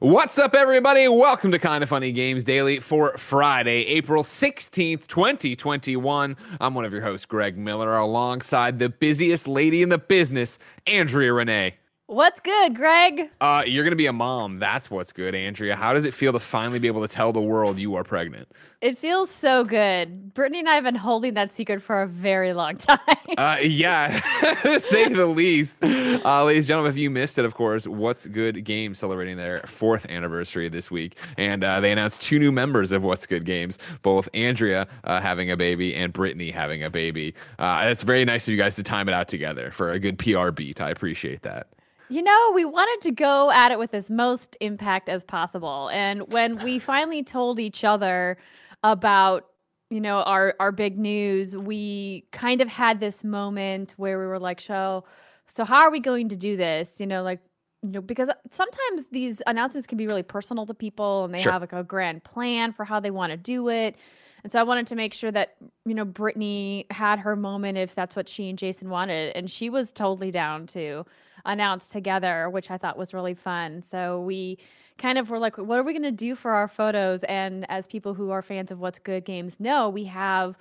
What's up, everybody? Welcome to Kind of Funny Games Daily for Friday, April 16th, 2021. I'm one of your hosts, Greg Miller, alongside the busiest lady in the business, Andrea Rene. What's good, Greg? Uh, you're gonna be a mom. That's what's good, Andrea. How does it feel to finally be able to tell the world you are pregnant? It feels so good. Brittany and I have been holding that secret for a very long time. Uh, yeah, to say the least. Uh, ladies and gentlemen, if you missed it, of course, What's Good Games celebrating their fourth anniversary this week, and uh, they announced two new members of What's Good Games, both Andrea uh, having a baby and Brittany having a baby. Uh, it's very nice of you guys to time it out together for a good PR beat. I appreciate that. You know, we wanted to go at it with as most impact as possible. And when we finally told each other about, you know, our our big news, we kind of had this moment where we were like, "So, so how are we going to do this?" You know, like you know, because sometimes these announcements can be really personal to people and they Sure. have like a grand plan for how they want to do it. And so I wanted to make sure that, you know, Brittany had her moment if that's what she and Jason wanted. And she was totally down to announce together, which I thought was really fun. So we kind of were like, what are we going to do for our photos? And as people who are fans of What's Good Games know, we have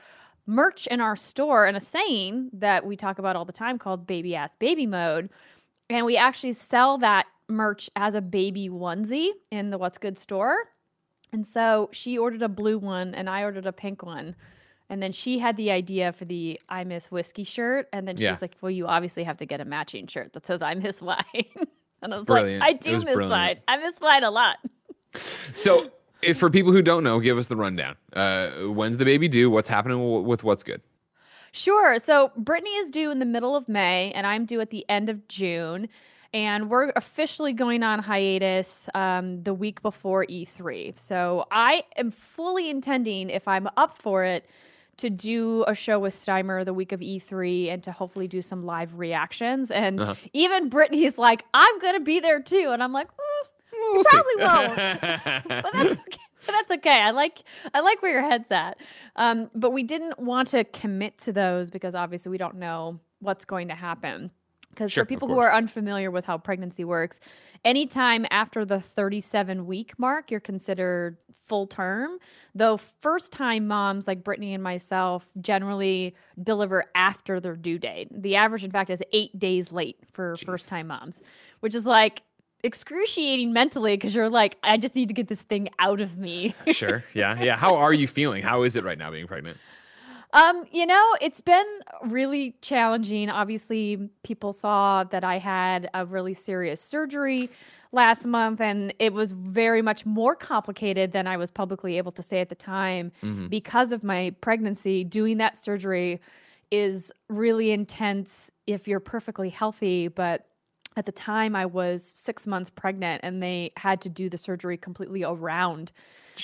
merch in our store and a saying that we talk about all the time called baby ass baby mode. And we actually sell that merch as a baby onesie in the What's Good store. And so she ordered a blue one and I ordered a pink one. And then she had the idea for the I Miss Whiskey shirt. And then she's Yeah. like, Well, you obviously have to get a matching shirt that says I Miss Wine. and I was Brilliant. like, I do miss brilliant. wine. I miss wine a lot. So, if for people who don't know, give us the rundown. Uh, when's the baby due? What's happening with What's Good? Sure. So Brittany is due in the middle of May, and I'm due at the end of June. And we're officially going on hiatus um, the week before E3. So I am fully intending, if I'm up for it, to do a show with Steimer the week of E3 and to hopefully do some live reactions. And Uh-huh. even Brittany's like, I'm going to be there too. And I'm like, "Mm, We'll probably won't. but that's okay. But that's okay. I like I like where your head's at. Um, but we didn't want to commit to those because obviously we don't know what's going to happen. Because Sure, for people who are unfamiliar with how pregnancy works, anytime after the 37 week mark, you're considered full term. Though first time moms like Brittany and myself generally deliver after their due date. The average, in fact, is eight days late for first time moms, which is like excruciating mentally because you're like, I just need to get this thing out of me. sure. Yeah. Yeah. How are you feeling? How is it right now being pregnant? Um, you know, it's been really challenging. Obviously, people saw that I had a really serious surgery last month, and it was very much more complicated than I was publicly able to say at the time Mm-hmm. because of my pregnancy. Doing that surgery is really intense if you're perfectly healthy, but at the time I was six months pregnant and they had to do the surgery completely around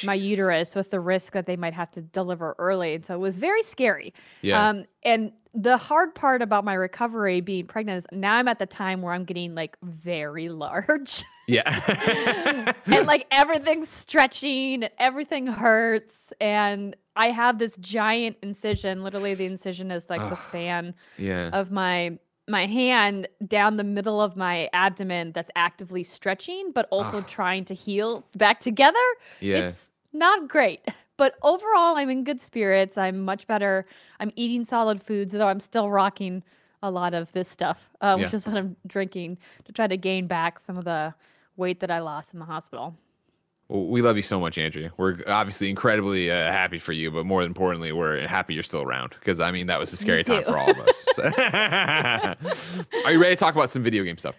my uterus with the risk that they might have to deliver early. And so it was very scary. Yeah. Um, and the hard part about my recovery being pregnant is now I'm at the time where I'm getting like very large Yeah. and like everything's stretching and everything hurts. And I have this giant incision. Literally, the incision is like the span yeah. of my my hand down the middle of my abdomen that's actively stretching but also Ugh. trying to heal back together Yeah. it's not great but overall i'm in good spirits i'm much better i'm eating solid foods though i'm still rocking a lot of this stuff uh, which Yeah. is what i'm drinking to try to gain back some of the weight that i lost in the hospital we love you so much, Andrea. We're obviously incredibly uh, happy for you, but more importantly, we're happy you're still around because I mean that was a scary time for all of us. So- Are you ready to talk about some video game stuff?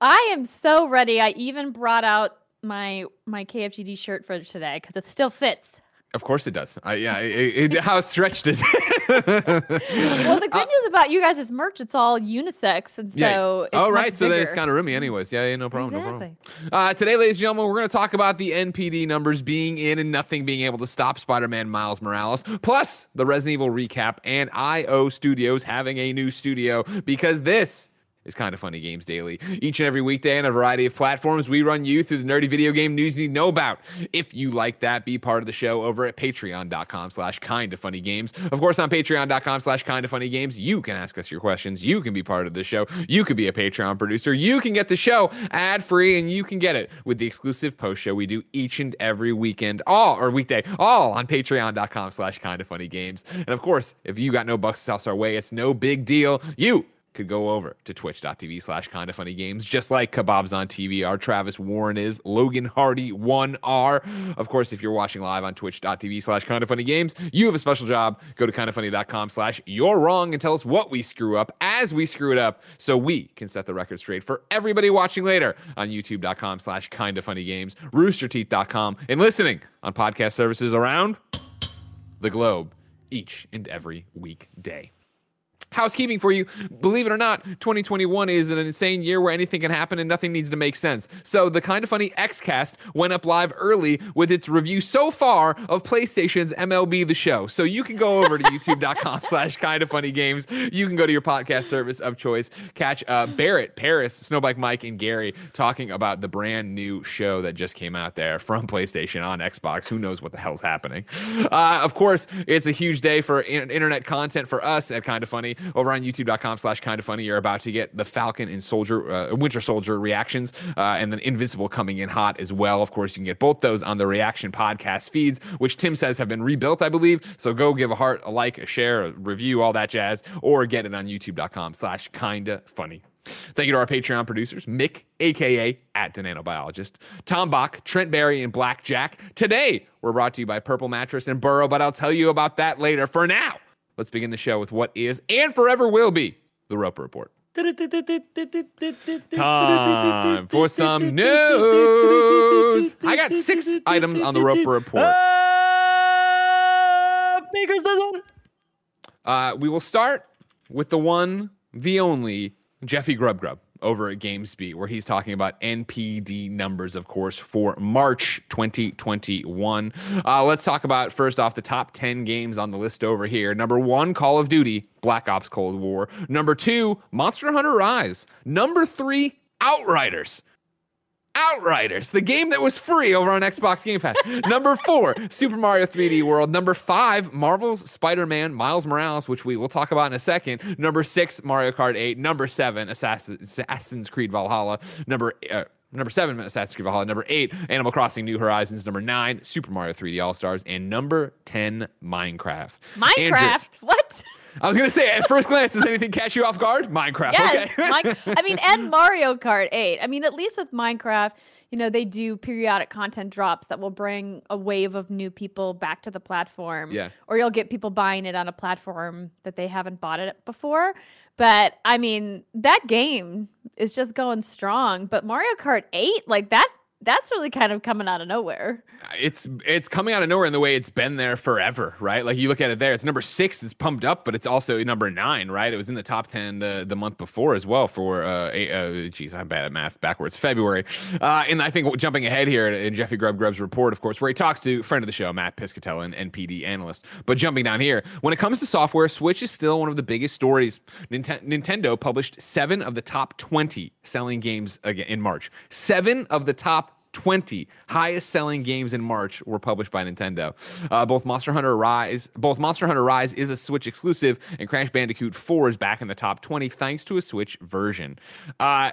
I am so ready. I even brought out my my KFGD shirt for today because it still fits. Of course it does. I, yeah. It, it, how stretched is it? Well, the good news about you guys is merch. It's all unisex, and so Yeah. it's oh right, so it's kind of roomy, anyways. Yeah, yeah, no problem, no problem. Exactly. Uh, today, ladies and gentlemen, we're going to talk about the NPD numbers being in and nothing being able to stop Spider-Man Miles Morales, plus the Resident Evil recap and IO Studios having a new studio because this is Kind of Funny Games Daily. Each and every weekday on a variety of platforms, we run you through the nerdy video game news you need to know about. If you like that, be part of the show over at patreon.com slash kind of funny games. Of course, on patreon.com slash kind of funny games, you can ask us your questions. You can be part of the show. You could be a Patreon producer. You can get the show ad free and you can get it with the exclusive post show we do each and every weekend, all or weekday, all on patreon.com slash kind of funny games. And of course, if you got no bucks to toss our way, it's no big deal. You could go over to twitch.tv slash kind of funny games, just like Kebabs on TV. Our Travis Warren is Logan Hardy 1R. Of course, if you're watching live on twitch.tv slash kind of funny games, you have a special job. Go to kindoffunny.com slash you're wrong and tell us what we screw up as we screw it up so we can set the record straight for everybody watching later on youtube.com slash kind of funny games, roosterteeth.com, and listening on podcast services around the globe each and every weekday housekeeping for you. Believe it or not, 2021 is an insane year where anything can happen and nothing needs to make sense. So the kind of funny Xcast went up live early with its review so far of PlayStation's MLB The Show. So you can go over to youtube.com slash kind of funny games. You can go to your podcast service of choice, catch uh, Barrett, Parris, Snowbike Mike, and Gary talking about the brand new show that just came out there from PlayStation on Xbox. Who knows what the hell's happening? Uh, of course, it's a huge day for internet content for us at Kind of Funny over on youtube.com slash kind of funny. You're about to get the Falcon and Soldier, uh, Winter Soldier reactions, uh, and then Invincible coming in hot as well. Of course, you can get both those on the reaction podcast feeds, which Tim says have been rebuilt, I believe. So go give a heart, a like, a share, a review, all that jazz, or get it on youtube.com slash kinda funny. Thank you to our Patreon producers, Mick, aka at the Nanobiologist, Tom Bach, Trent Barry, and Black Jack. Today, we're brought to you by Purple Mattress and Burrow, but I'll tell you about that later. For now, Let's begin the show with what is and forever will be the Roper Report. Time for some news. I got six items on the Roper Report. Baker's dozen. Uh, we will start with the one, the only Jeffy Grub Grubb over at GamesBeat, where he's talking about NPD numbers, of course, for March 2021. Uh, let's talk about first off the top 10 games on the list over here. Number one, Call of Duty, Black Ops Cold War. Number two, Monster Hunter Rise. Number three, Outriders. Outriders, the game that was free over on Xbox Game Pass. Number four, Super Mario 3D World. Number five, Marvel's Spider Man Miles Morales, which we will talk about in a second. Number six, Mario Kart 8. Number seven, Assassin's Creed Valhalla. Number uh, Number seven, Assassin's Creed Valhalla. Number eight, Animal Crossing New Horizons. Number nine, Super Mario 3D All Stars. And number 10, Minecraft. Minecraft? Andrew, what? I was gonna say at first glance, does anything catch you off guard? Minecraft. Yes, okay. I mean, and Mario Kart 8. I mean, at least with Minecraft, you know, they do periodic content drops that will bring a wave of new people back to the platform. Yeah. Or you'll get people buying it on a platform that they haven't bought it before. But I mean, that game is just going strong. But Mario Kart 8, like that that's really kind of coming out of nowhere. It's it's coming out of nowhere in the way it's been there forever, right? Like you look at it there, it's number six, it's pumped up, but it's also number nine, right? It was in the top ten the, the month before as well for uh, a, uh geez, I'm bad at math backwards February, uh, and I think jumping ahead here in Jeffy Grubb Grubb's report, of course, where he talks to friend of the show Matt Piscatella, an NPD analyst. But jumping down here, when it comes to software, Switch is still one of the biggest stories. Nint- Nintendo published seven of the top twenty selling games again in March. Seven of the top 20 highest selling games in March were published by Nintendo. Uh, both Monster Hunter Rise, both Monster Hunter Rise is a Switch exclusive, and Crash Bandicoot 4 is back in the top 20 thanks to a Switch version. Uh,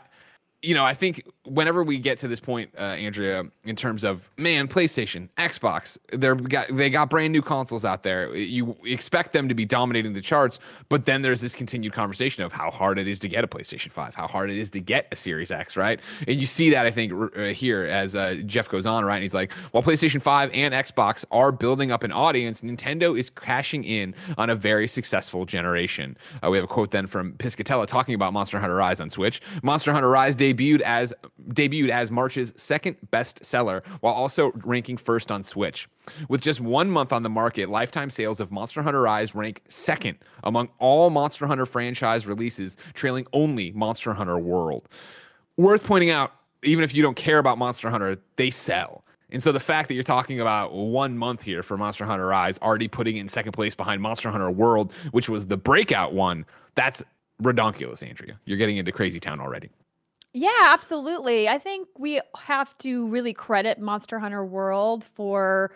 you know, I think whenever we get to this point, uh, Andrea, in terms of man, PlayStation, Xbox, they're got they got brand new consoles out there. You expect them to be dominating the charts, but then there's this continued conversation of how hard it is to get a PlayStation Five, how hard it is to get a Series X, right? And you see that I think uh, here as uh, Jeff goes on, right? And he's like, while PlayStation Five and Xbox are building up an audience, Nintendo is cashing in on a very successful generation. Uh, we have a quote then from Piscatella talking about Monster Hunter Rise on Switch. Monster Hunter Rise debuted as debuted as March's second best seller while also ranking first on Switch. With just one month on the market, lifetime sales of Monster Hunter Rise rank second among all Monster Hunter franchise releases, trailing only Monster Hunter World. Worth pointing out, even if you don't care about Monster Hunter, they sell. And so the fact that you're talking about one month here for Monster Hunter Rise, already putting in second place behind Monster Hunter World, which was the breakout one, that's redonkulous, Andrea. You're getting into crazy town already. Yeah, absolutely. I think we have to really credit Monster Hunter World for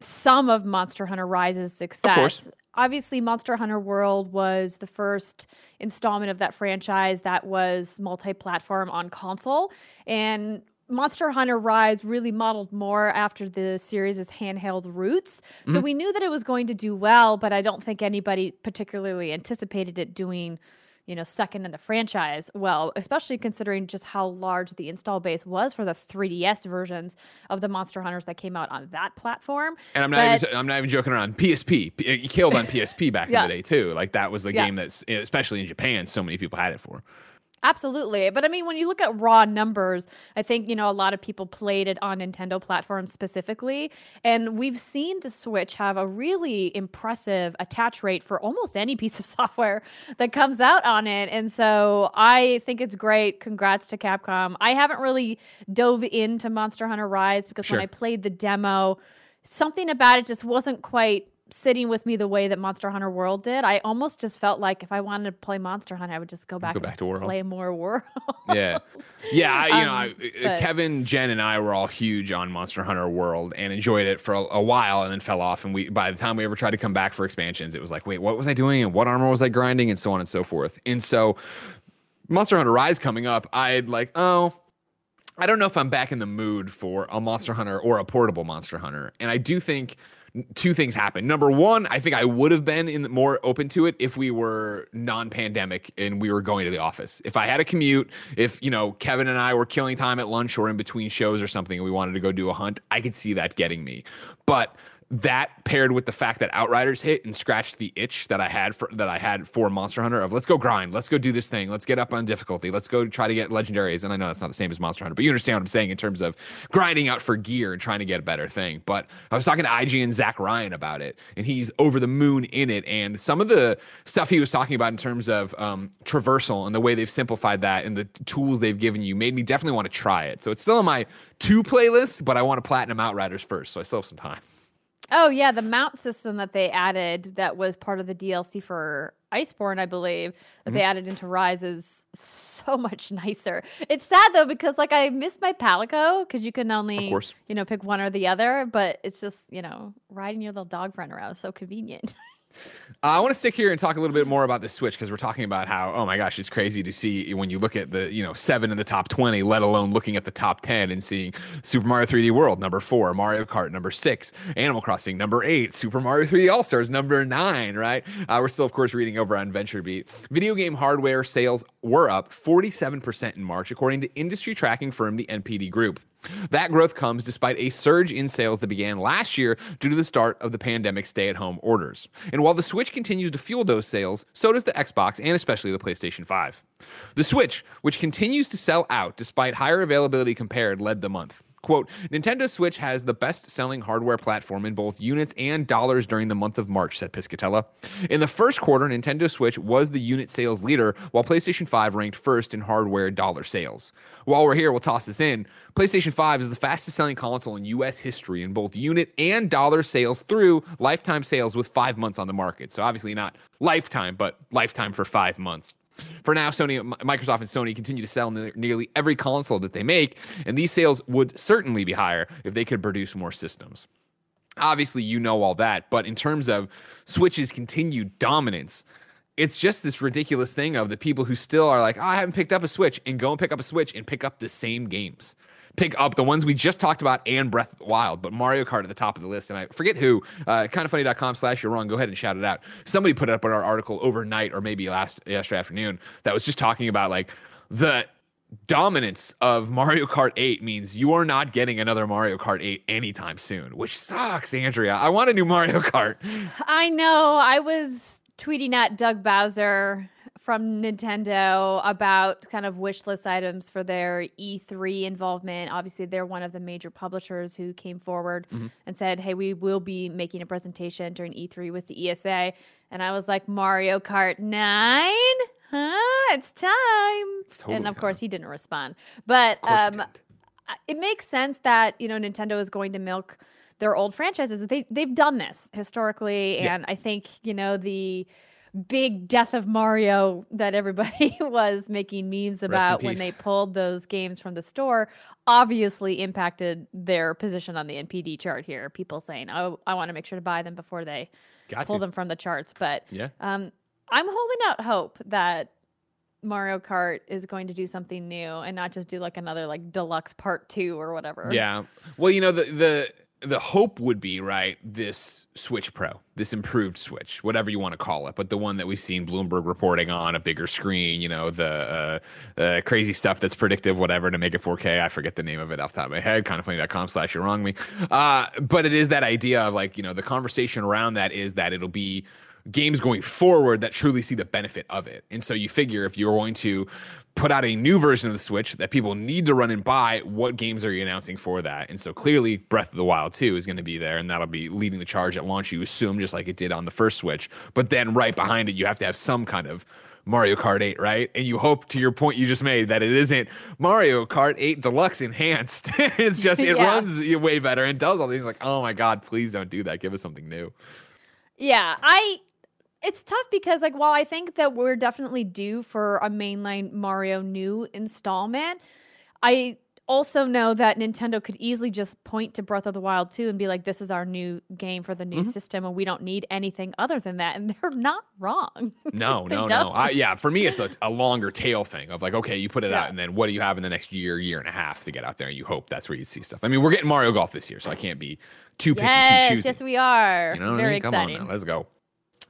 some of Monster Hunter Rise's success. Of course. Obviously, Monster Hunter World was the first installment of that franchise that was multi platform on console. And Monster Hunter Rise really modeled more after the series' handheld roots. So Mhm. we knew that it was going to do well, but I don't think anybody particularly anticipated it doing, you know, second in the franchise well, especially considering just how large the install base was for the 3DS versions of the Monster Hunters that came out on that platform. And I'm not But- even I'm not even joking around. PSP P- it killed on PSP back Yeah. in the day too. Like that was the Yeah. game that's especially in Japan, so many people had it for. Absolutely. But I mean, when you look at raw numbers, I think, you know, a lot of people played it on Nintendo platforms specifically. And we've seen the Switch have a really impressive attach rate for almost any piece of software that comes out on it. And so I think it's great. Congrats to Capcom. I haven't really dove into Monster Hunter Rise because Sure. when I played the demo, something about it just wasn't quite sitting with me the way that Monster Hunter World did. I almost just felt like if I wanted to play Monster Hunter, I would just go back, Go and back to World. play more World. Yeah, yeah. I, you know, Um, I, but- Kevin, Jen, and I were all huge on Monster Hunter World and enjoyed it for a, a while, and then fell off. And we, by the time we ever tried to come back for expansions, it was like, wait, what was I doing? And what armor was I grinding? And so on and so forth. And so, Monster Hunter Rise coming up, I'd like, oh. I don't know if I'm back in the mood for a Monster Hunter or a portable Monster Hunter. And I do think two things happen. Number one, I think I would have been in more open to it if we were non-pandemic and we were going to the office. If I had a commute, if you know Kevin and I were killing time at lunch or in between shows or something, and we wanted to go do a hunt, I could see that getting me. But that paired with the fact that Outriders hit and scratched the itch that I had for that I had for Monster Hunter of let's go grind, let's go do this thing, let's get up on difficulty, let's go try to get legendaries. And I know that's not the same as Monster Hunter, but you understand what I'm saying in terms of grinding out for gear and trying to get a better thing. But I was talking to IG and Zach Ryan about it, and he's over the moon in it. And some of the stuff he was talking about in terms of um, traversal and the way they've simplified that and the tools they've given you made me definitely want to try it. So it's still on my two playlist, but I want to platinum Outriders first, so I still have some time. Oh yeah, the mount system that they added that was part of the DLC for Iceborne, I believe, that they mm-hmm. added into Rise is so much nicer. It's sad though because like I miss my Palico because you can only you know pick one or the other, but it's just you know riding your little dog friend around is so convenient. Uh, I want to stick here and talk a little bit more about the Switch because we're talking about how, oh my gosh, it's crazy to see when you look at the, you know, seven in the top 20, let alone looking at the top 10 and seeing Super Mario 3D World, number four, Mario Kart, number six, Animal Crossing, number eight, Super Mario 3D All Stars, number nine, right? Uh, we're still, of course, reading over on VentureBeat. Video game hardware sales were up 47% in March, according to industry tracking firm the NPD Group. That growth comes despite a surge in sales that began last year due to the start of the pandemic stay at home orders. And while the Switch continues to fuel those sales, so does the Xbox and especially the PlayStation 5. The Switch, which continues to sell out despite higher availability compared, led the month. Quote, Nintendo Switch has the best selling hardware platform in both units and dollars during the month of March, said Piscatella. In the first quarter, Nintendo Switch was the unit sales leader, while PlayStation 5 ranked first in hardware dollar sales. While we're here, we'll toss this in. PlayStation 5 is the fastest selling console in US history in both unit and dollar sales through lifetime sales with five months on the market. So obviously not lifetime, but lifetime for five months. For now, Sony, Microsoft, and Sony continue to sell nearly every console that they make, and these sales would certainly be higher if they could produce more systems. Obviously, you know all that, but in terms of Switch's continued dominance, it's just this ridiculous thing of the people who still are like, oh, I haven't picked up a Switch, and go and pick up a Switch and pick up the same games. Pick up the ones we just talked about and Breath of the Wild, but Mario Kart at the top of the list. And I forget who, uh, kindoffunny.com slash you're wrong. Go ahead and shout it out. Somebody put it up in our article overnight or maybe last yesterday afternoon that was just talking about like the dominance of Mario Kart 8 means you are not getting another Mario Kart 8 anytime soon, which sucks, Andrea. I want a new Mario Kart. I know. I was tweeting at Doug Bowser from Nintendo about kind of wish list items for their E3 involvement. Obviously, they're one of the major publishers who came forward and said, "Hey, we will be making a presentation during E3 with the ESA." And I was like, "Mario Kart 9? Huh? It's time." It's totally and of time. course, he didn't respond. But um. It makes sense that you know Nintendo is going to milk their old franchises. They they've done this historically, Yeah. and I think you know the big death of Mario that everybody was making memes about when they pulled those games from the store obviously impacted their position on the NPD chart here. People saying, "Oh, I want to make sure to buy them before they Got pull them from the charts." But yeah, um, I'm holding out hope that Mario Kart is going to do something new and not just do like another like deluxe part two or whatever. Yeah. Well, you know the the the hope would be right this switch pro this improved switch whatever you want to call it but the one that we've seen bloomberg reporting on a bigger screen you know the uh, uh, crazy stuff that's predictive whatever to make it 4k i forget the name of it off the top of my head. Kind of funny.com slash you're wrong me. Uh, but it is that idea of like you know the conversation around that is that it'll be games going forward that truly see the benefit of it. And so you figure if you're going to put out a new version of the Switch that people need to run and buy, what games are you announcing for that? And so clearly Breath of the Wild 2 is going to be there and that'll be leading the charge at launch, you assume, just like it did on the first Switch. But then right behind it, you have to have some kind of Mario Kart 8, right? And you hope to your point you just made that it isn't Mario Kart 8 Deluxe Enhanced. it's just it yeah. runs way better and does all these like, oh my god, please don't do that. Give us something new. Yeah, I it's tough because like while I think that we're definitely due for a mainline Mario new installment, I also know that Nintendo could easily just point to Breath of the Wild 2 and be like, this is our new game for the new mm-hmm. system, and we don't need anything other than that. And they're not wrong. No, no, no. I, yeah, for me, it's a, a, longer tail thing of like, okay, you put it yeah. out, and then what do you have in the next year, year and a half to get out there? And you hope that's where you see stuff. I mean, we're getting Mario Golf this year, so I can't be too picky. Yes, yes, we are. You know Very I mean? exciting. Come on now, let's go.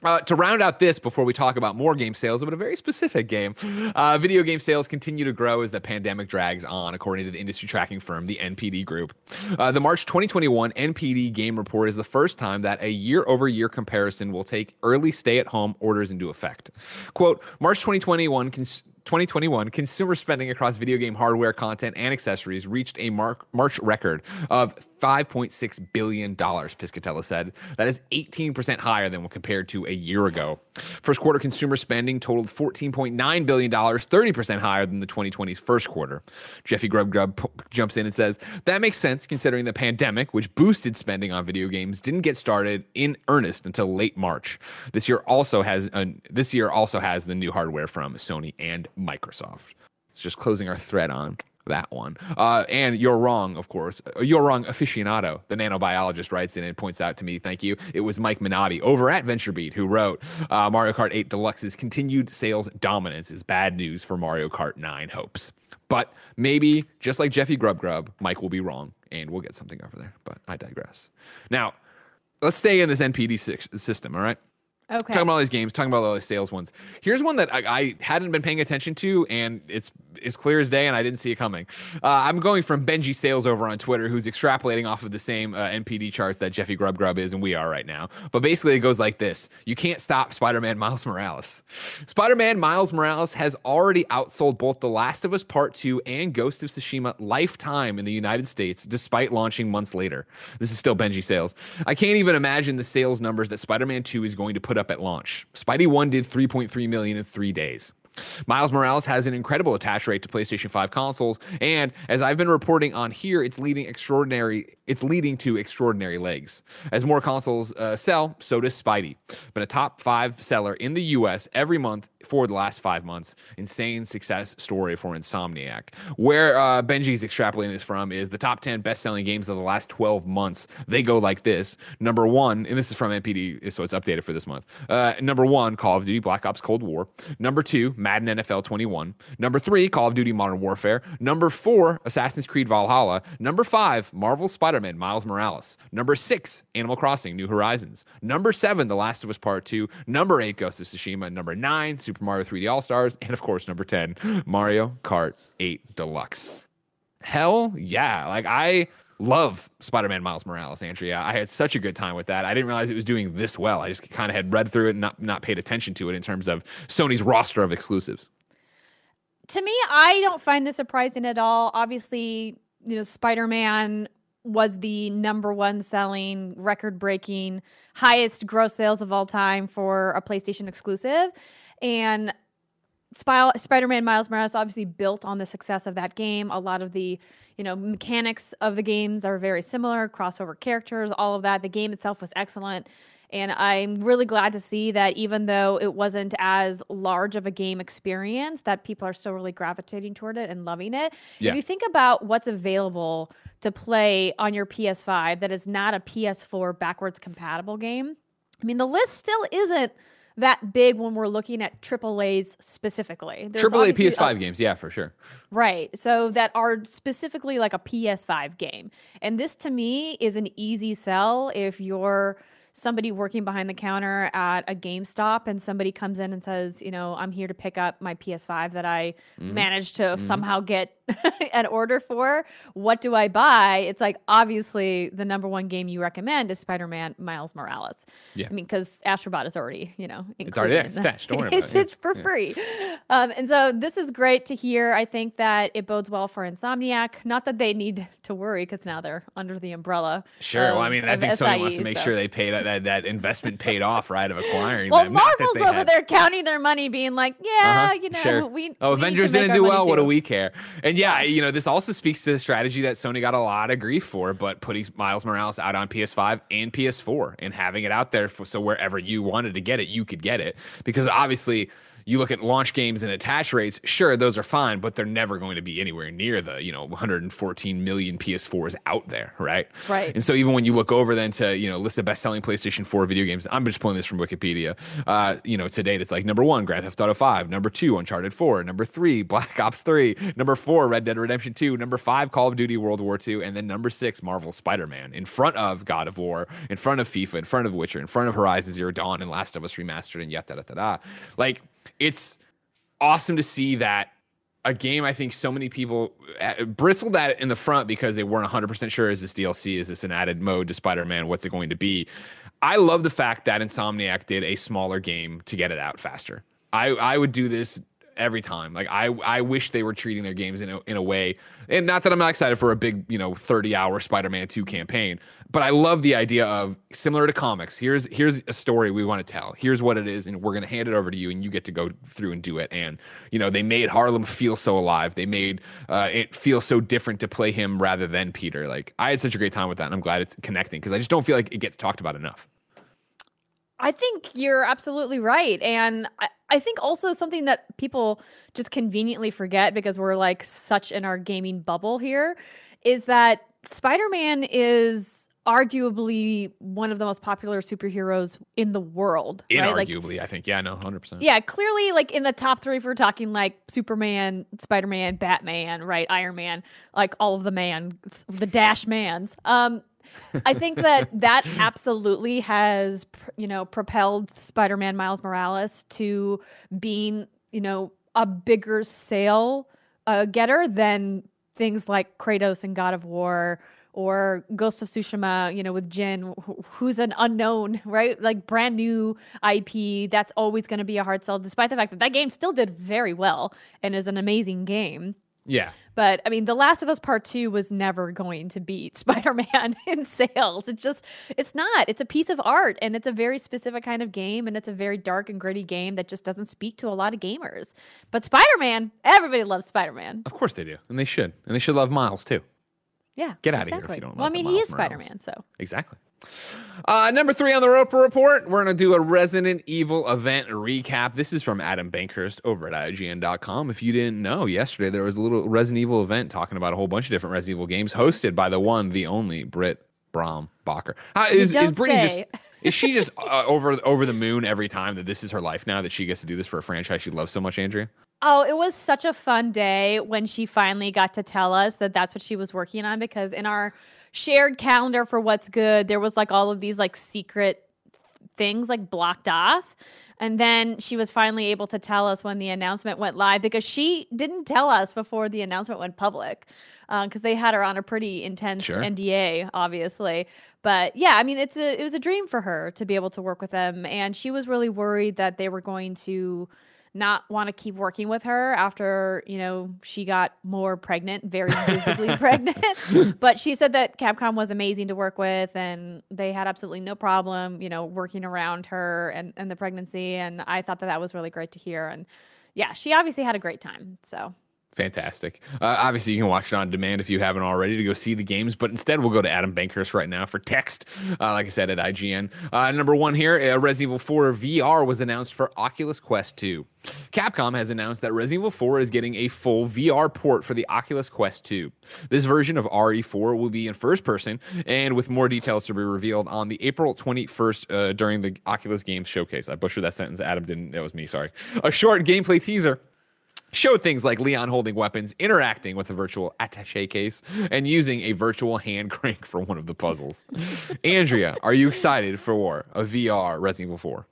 Uh, to round out this, before we talk about more game sales, but a very specific game, uh, video game sales continue to grow as the pandemic drags on, according to the industry tracking firm, the NPD Group. Uh, the March 2021 NPD Game Report is the first time that a year over year comparison will take early stay at home orders into effect. Quote March 2021 cons- 2021, consumer spending across video game hardware, content, and accessories reached a March record of $5.6 billion, Piscatella said. That is 18% higher than when compared to a year ago. First quarter consumer spending totaled $14.9 billion, 30% higher than the 2020's first quarter. Jeffy Grubb p- jumps in and says, That makes sense considering the pandemic, which boosted spending on video games, didn't get started in earnest until late March. This year also has this year also has the new hardware from Sony and Microsoft. It's just closing our thread on that one. Uh, and you're wrong, of course. Uh, you're wrong, aficionado. The nanobiologist writes in and points out to me, thank you. It was Mike Minotti over at VentureBeat who wrote uh, Mario Kart 8 Deluxe's continued sales dominance is bad news for Mario Kart 9 hopes. But maybe, just like Jeffy Grub Grub, Mike will be wrong and we'll get something over there. But I digress. Now, let's stay in this NPD system, all right? Okay. Talking about all these games, talking about all these sales ones. Here's one that I, I hadn't been paying attention to, and it's it's clear as day, and I didn't see it coming. Uh, I'm going from Benji Sales over on Twitter, who's extrapolating off of the same uh, NPD charts that Jeffy Grub Grub is, and we are right now. But basically, it goes like this: You can't stop Spider-Man Miles Morales. Spider-Man Miles Morales has already outsold both The Last of Us Part Two and Ghost of Tsushima lifetime in the United States, despite launching months later. This is still Benji Sales. I can't even imagine the sales numbers that Spider-Man Two is going to put up at launch. Spidey One did 3.3 million in three days. Miles Morales has an incredible attach rate to PlayStation 5 consoles, and as I've been reporting on here, it's leading extraordinary. It's leading to extraordinary legs. As more consoles uh, sell, so does Spidey. Been a top five seller in the U.S. every month for the last five months. Insane success story for Insomniac. Where uh, Benji's extrapolating this from is the top 10 best-selling games of the last 12 months. They go like this: number one, and this is from NPD, so it's updated for this month. Uh, number one, Call of Duty Black Ops Cold War. Number two, Madden NFL 21. Number three, Call of Duty Modern Warfare. Number four, Assassin's Creed Valhalla. Number five, Marvel Spider Man Miles Morales. Number six, Animal Crossing New Horizons. Number seven, The Last of Us Part 2. Number eight, Ghost of Tsushima. Number nine, Super Mario 3D All Stars. And of course, number 10, Mario Kart 8 Deluxe. Hell yeah. Like, I love Spider-Man Miles Morales, Andrea. I had such a good time with that. I didn't realize it was doing this well. I just kind of had read through it and not, not paid attention to it in terms of Sony's roster of exclusives. To me, I don't find this surprising at all. Obviously, you know, Spider-Man was the number one selling, record breaking, highest gross sales of all time for a PlayStation exclusive. And Spider Man Miles Morales obviously built on the success of that game. A lot of the you know, mechanics of the games are very similar, crossover characters, all of that. The game itself was excellent. And I'm really glad to see that even though it wasn't as large of a game experience, that people are still really gravitating toward it and loving it. Yeah. If you think about what's available to play on your PS5 that is not a PS4 backwards compatible game, I mean, the list still isn't that big when we're looking at AAA's specifically. There's Triple A obviously a- PS5 games, yeah, for sure. Right. So that are specifically like a PS5 game. And this to me is an easy sell if you're somebody working behind the counter at a GameStop and somebody comes in and says, you know, I'm here to pick up my PS5 that I Mm-hmm. managed to somehow get an order for. What do I buy? It's like obviously the number one game you recommend is Spider-Man Miles Morales. Yeah. I mean, because Astrobot is already, you know, It's already there. It's stashed. Don't worry about it's, it. Yeah. it's for free. Um, and so this is great to hear. I think that it bodes well for Insomniac. Not that they need to worry because now they're under the umbrella. Sure. well, I mean, I of think Sony wants to make so- sure they paid that that investment paid off, right, of acquiring Well, that Marvel's over had- there counting their money, being like, "Yeah, Uh-huh, you know, sure. we." Oh, we Avengers didn't do well. What do we care? And yeah, you know, this also speaks to the strategy that Sony got a lot of grief for, but putting Miles Morales out on PS5 and PS4 and having it out there for, so wherever you wanted to get it, you could get it. Because obviously, you look at launch games and attach rates, sure, those are fine, but they're never going to be anywhere near the, you know, 114 million PS4s out there, right? Right. And so even when you look over then to, you know, list of best-selling PlayStation 4 video games, I'm just pulling this from Wikipedia. Uh, you know, to date it's like number 1 Grand Theft Auto 5, number 2 Uncharted 4, number 3 Black Ops 3, number 4 Red Dead Redemption 2, number 5 Call of Duty World War 2, and then number 6 Marvel Spider-Man in front of God of War, in front of FIFA, in front of Witcher, in front of Horizon Zero Dawn and Last of Us remastered and yet da da da da. Like it's awesome to see that a game I think so many people uh, bristled at in the front because they weren't 100% sure is this DLC, is this an added mode to Spider Man? What's it going to be? I love the fact that Insomniac did a smaller game to get it out faster. I, I would do this every time. Like I I wish they were treating their games in a, in a way, and not that I'm not excited for a big you know 30 hour Spider-Man 2 campaign, but I love the idea of similar to comics. Here's here's a story we want to tell. Here's what it is, and we're gonna hand it over to you, and you get to go through and do it. And you know they made Harlem feel so alive. They made uh, it feel so different to play him rather than Peter. Like I had such a great time with that, and I'm glad it's connecting because I just don't feel like it gets talked about enough. I think you're absolutely right. And I, I think also something that people just conveniently forget because we're like such in our gaming bubble here is that Spider Man is arguably one of the most popular superheroes in the world. right? Like, Inarguably, I think. Yeah, no, 100. percent yeah, clearly, like in the top three, if we're talking like Superman, Spider Man, Batman, right, Iron Man, like all of the man, the Dash Mans. Um, I think that that absolutely has, you know, propelled Spider Man Miles Morales to being, you know, a bigger sale uh, getter than things like Kratos and God of War or Ghost of Tsushima, you know, with Jin, who's an unknown, right? Like brand new IP. That's always going to be a hard sell, despite the fact that that game still did very well and is an amazing game. Yeah, But I mean, The Last of Us Part 2 was never going to beat Spider Man in sales. It just, it's not. It's a piece of art and it's a very specific kind of game and it's a very dark and gritty game that just doesn't speak to a lot of gamers. But Spider Man, everybody loves Spider Man. of course they do, and they should, and they should love Miles too. Yeah. Get out of here if you don't Well, I mean, he is Spider Man, so. Exactly. Uh, number three on the Roper Report, we're going to do a Resident Evil event recap. This is from Adam Bankhurst over at IGN.com. If you didn't know, yesterday there was a little Resident Evil event talking about a whole bunch of different Resident Evil games hosted by the one, the only Britt Brom Bacher. Uh, is, is Brittany just. Is she just uh, over over the moon every time that this is her life now that she gets to do this for a franchise she loves so much, Andrea? Oh, it was such a fun day when she finally got to tell us that that's what she was working on because in our shared calendar for what's good, there was like all of these like secret things like blocked off. And then she was finally able to tell us when the announcement went live because she didn't tell us before the announcement went public uh, because they had her on a pretty intense Sure. NDA, obviously. But yeah, I mean, it's a it was a dream for her to be able to work with them, and she was really worried that they were going to not want to keep working with her after you know she got more pregnant very visibly pregnant. But she said that capcom was amazing to work with and they had absolutely no problem you know working around her and, and the pregnancy. And i thought that that was really great to hear. And yeah she obviously had a great time. So Fantastic. Uh, obviously, you can watch it on demand if you haven't already to go see the games, but instead, we'll go to Adam Bankhurst right now for text. Uh, like I said, at IGN. Uh, number one here uh, Resident Evil 4 VR was announced for Oculus Quest 2. Capcom has announced that Resident Evil 4 is getting a full VR port for the Oculus Quest 2. This version of RE4 will be in first person, and with more details to be revealed on the April 21st uh, during the Oculus Games Showcase. I butchered that sentence. Adam didn't. That was me. Sorry. A short gameplay teaser show things like Leon holding weapons, interacting with a virtual attache case, and using a virtual hand crank for one of the puzzles. Andrea, are you excited for a VR Resident Evil 4?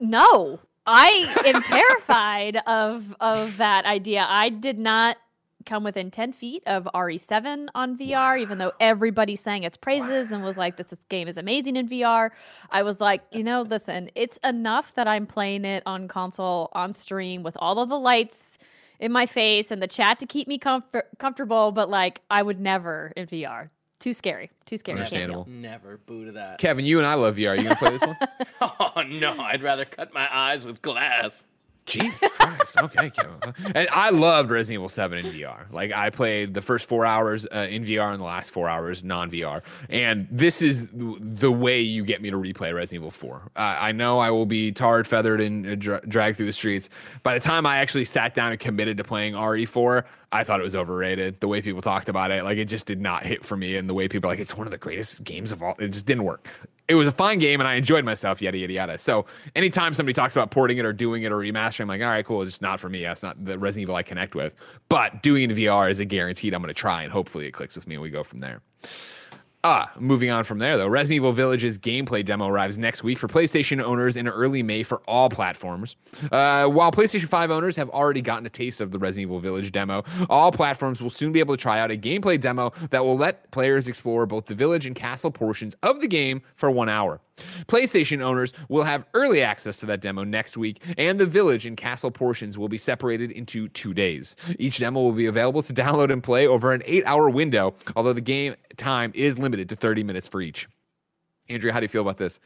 No. I am terrified of of that idea. I did not come within 10 feet of RE7 on VR, even though everybody sang its praises and was like, this game is amazing in VR. I was like, you know, listen, it's enough that I'm playing it on console on stream with all of the lights in my face and the chat to keep me comfort- comfortable, but like, I would never in VR. Too scary. Too scary. Understandable. Never boo to that. Kevin, you and I love VR. Are you gonna play this one? oh no, I'd rather cut my eyes with glass. Jesus Christ. Okay. And I loved Resident Evil 7 in VR. Like I played the first four hours uh, in VR and the last four hours non VR. And this is the way you get me to replay Resident Evil 4. Uh, I know I will be tarred, feathered, and uh, dra- dragged through the streets. By the time I actually sat down and committed to playing RE4, I thought it was overrated. The way people talked about it, like it just did not hit for me. And the way people are like, it's one of the greatest games of all, it just didn't work it was a fine game and I enjoyed myself, yada yada yada. So anytime somebody talks about porting it or doing it or remastering, I'm like, all right, cool, it's just not for me. That's not the Resident Evil I connect with. But doing it in VR is a guaranteed I'm gonna try and hopefully it clicks with me and we go from there. Ah, moving on from there though, Resident Evil Village's gameplay demo arrives next week for PlayStation owners in early May for all platforms. Uh, while PlayStation 5 owners have already gotten a taste of the Resident Evil Village demo, all platforms will soon be able to try out a gameplay demo that will let players explore both the village and castle portions of the game for one hour. PlayStation owners will have early access to that demo next week, and the village and castle portions will be separated into two days. Each demo will be available to download and play over an eight hour window, although the game time is limited to 30 minutes for each. Andrea, how do you feel about this?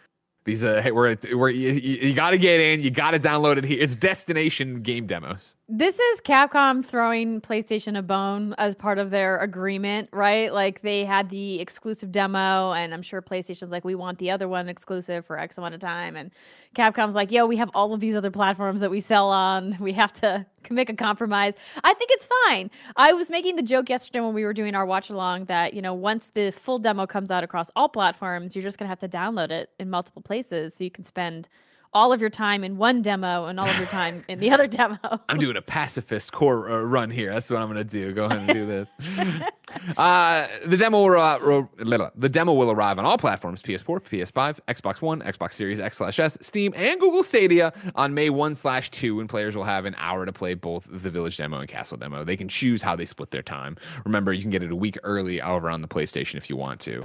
These uh, hey, we're, we're you, you got to get in, you got to download it here. It's destination game demos. This is Capcom throwing PlayStation a bone as part of their agreement, right? Like they had the exclusive demo, and I'm sure PlayStation's like, we want the other one exclusive for X amount of time, and Capcom's like, yo, we have all of these other platforms that we sell on. We have to make a compromise. I think it's fine. I was making the joke yesterday when we were doing our watch along that you know once the full demo comes out across all platforms, you're just gonna have to download it in multiple places so you can spend all of your time in one demo and all of your time in the other demo. I'm doing a pacifist core uh, run here. That's what I'm going to do. Go ahead and do this. uh, the demo will, uh, the demo will arrive on all platforms: PS4, PS5, Xbox One, Xbox Series X slash S, Steam, and Google Stadia on May 1 slash 2. And players will have an hour to play both the Village demo and Castle demo. They can choose how they split their time. Remember, you can get it a week early over on the PlayStation if you want to.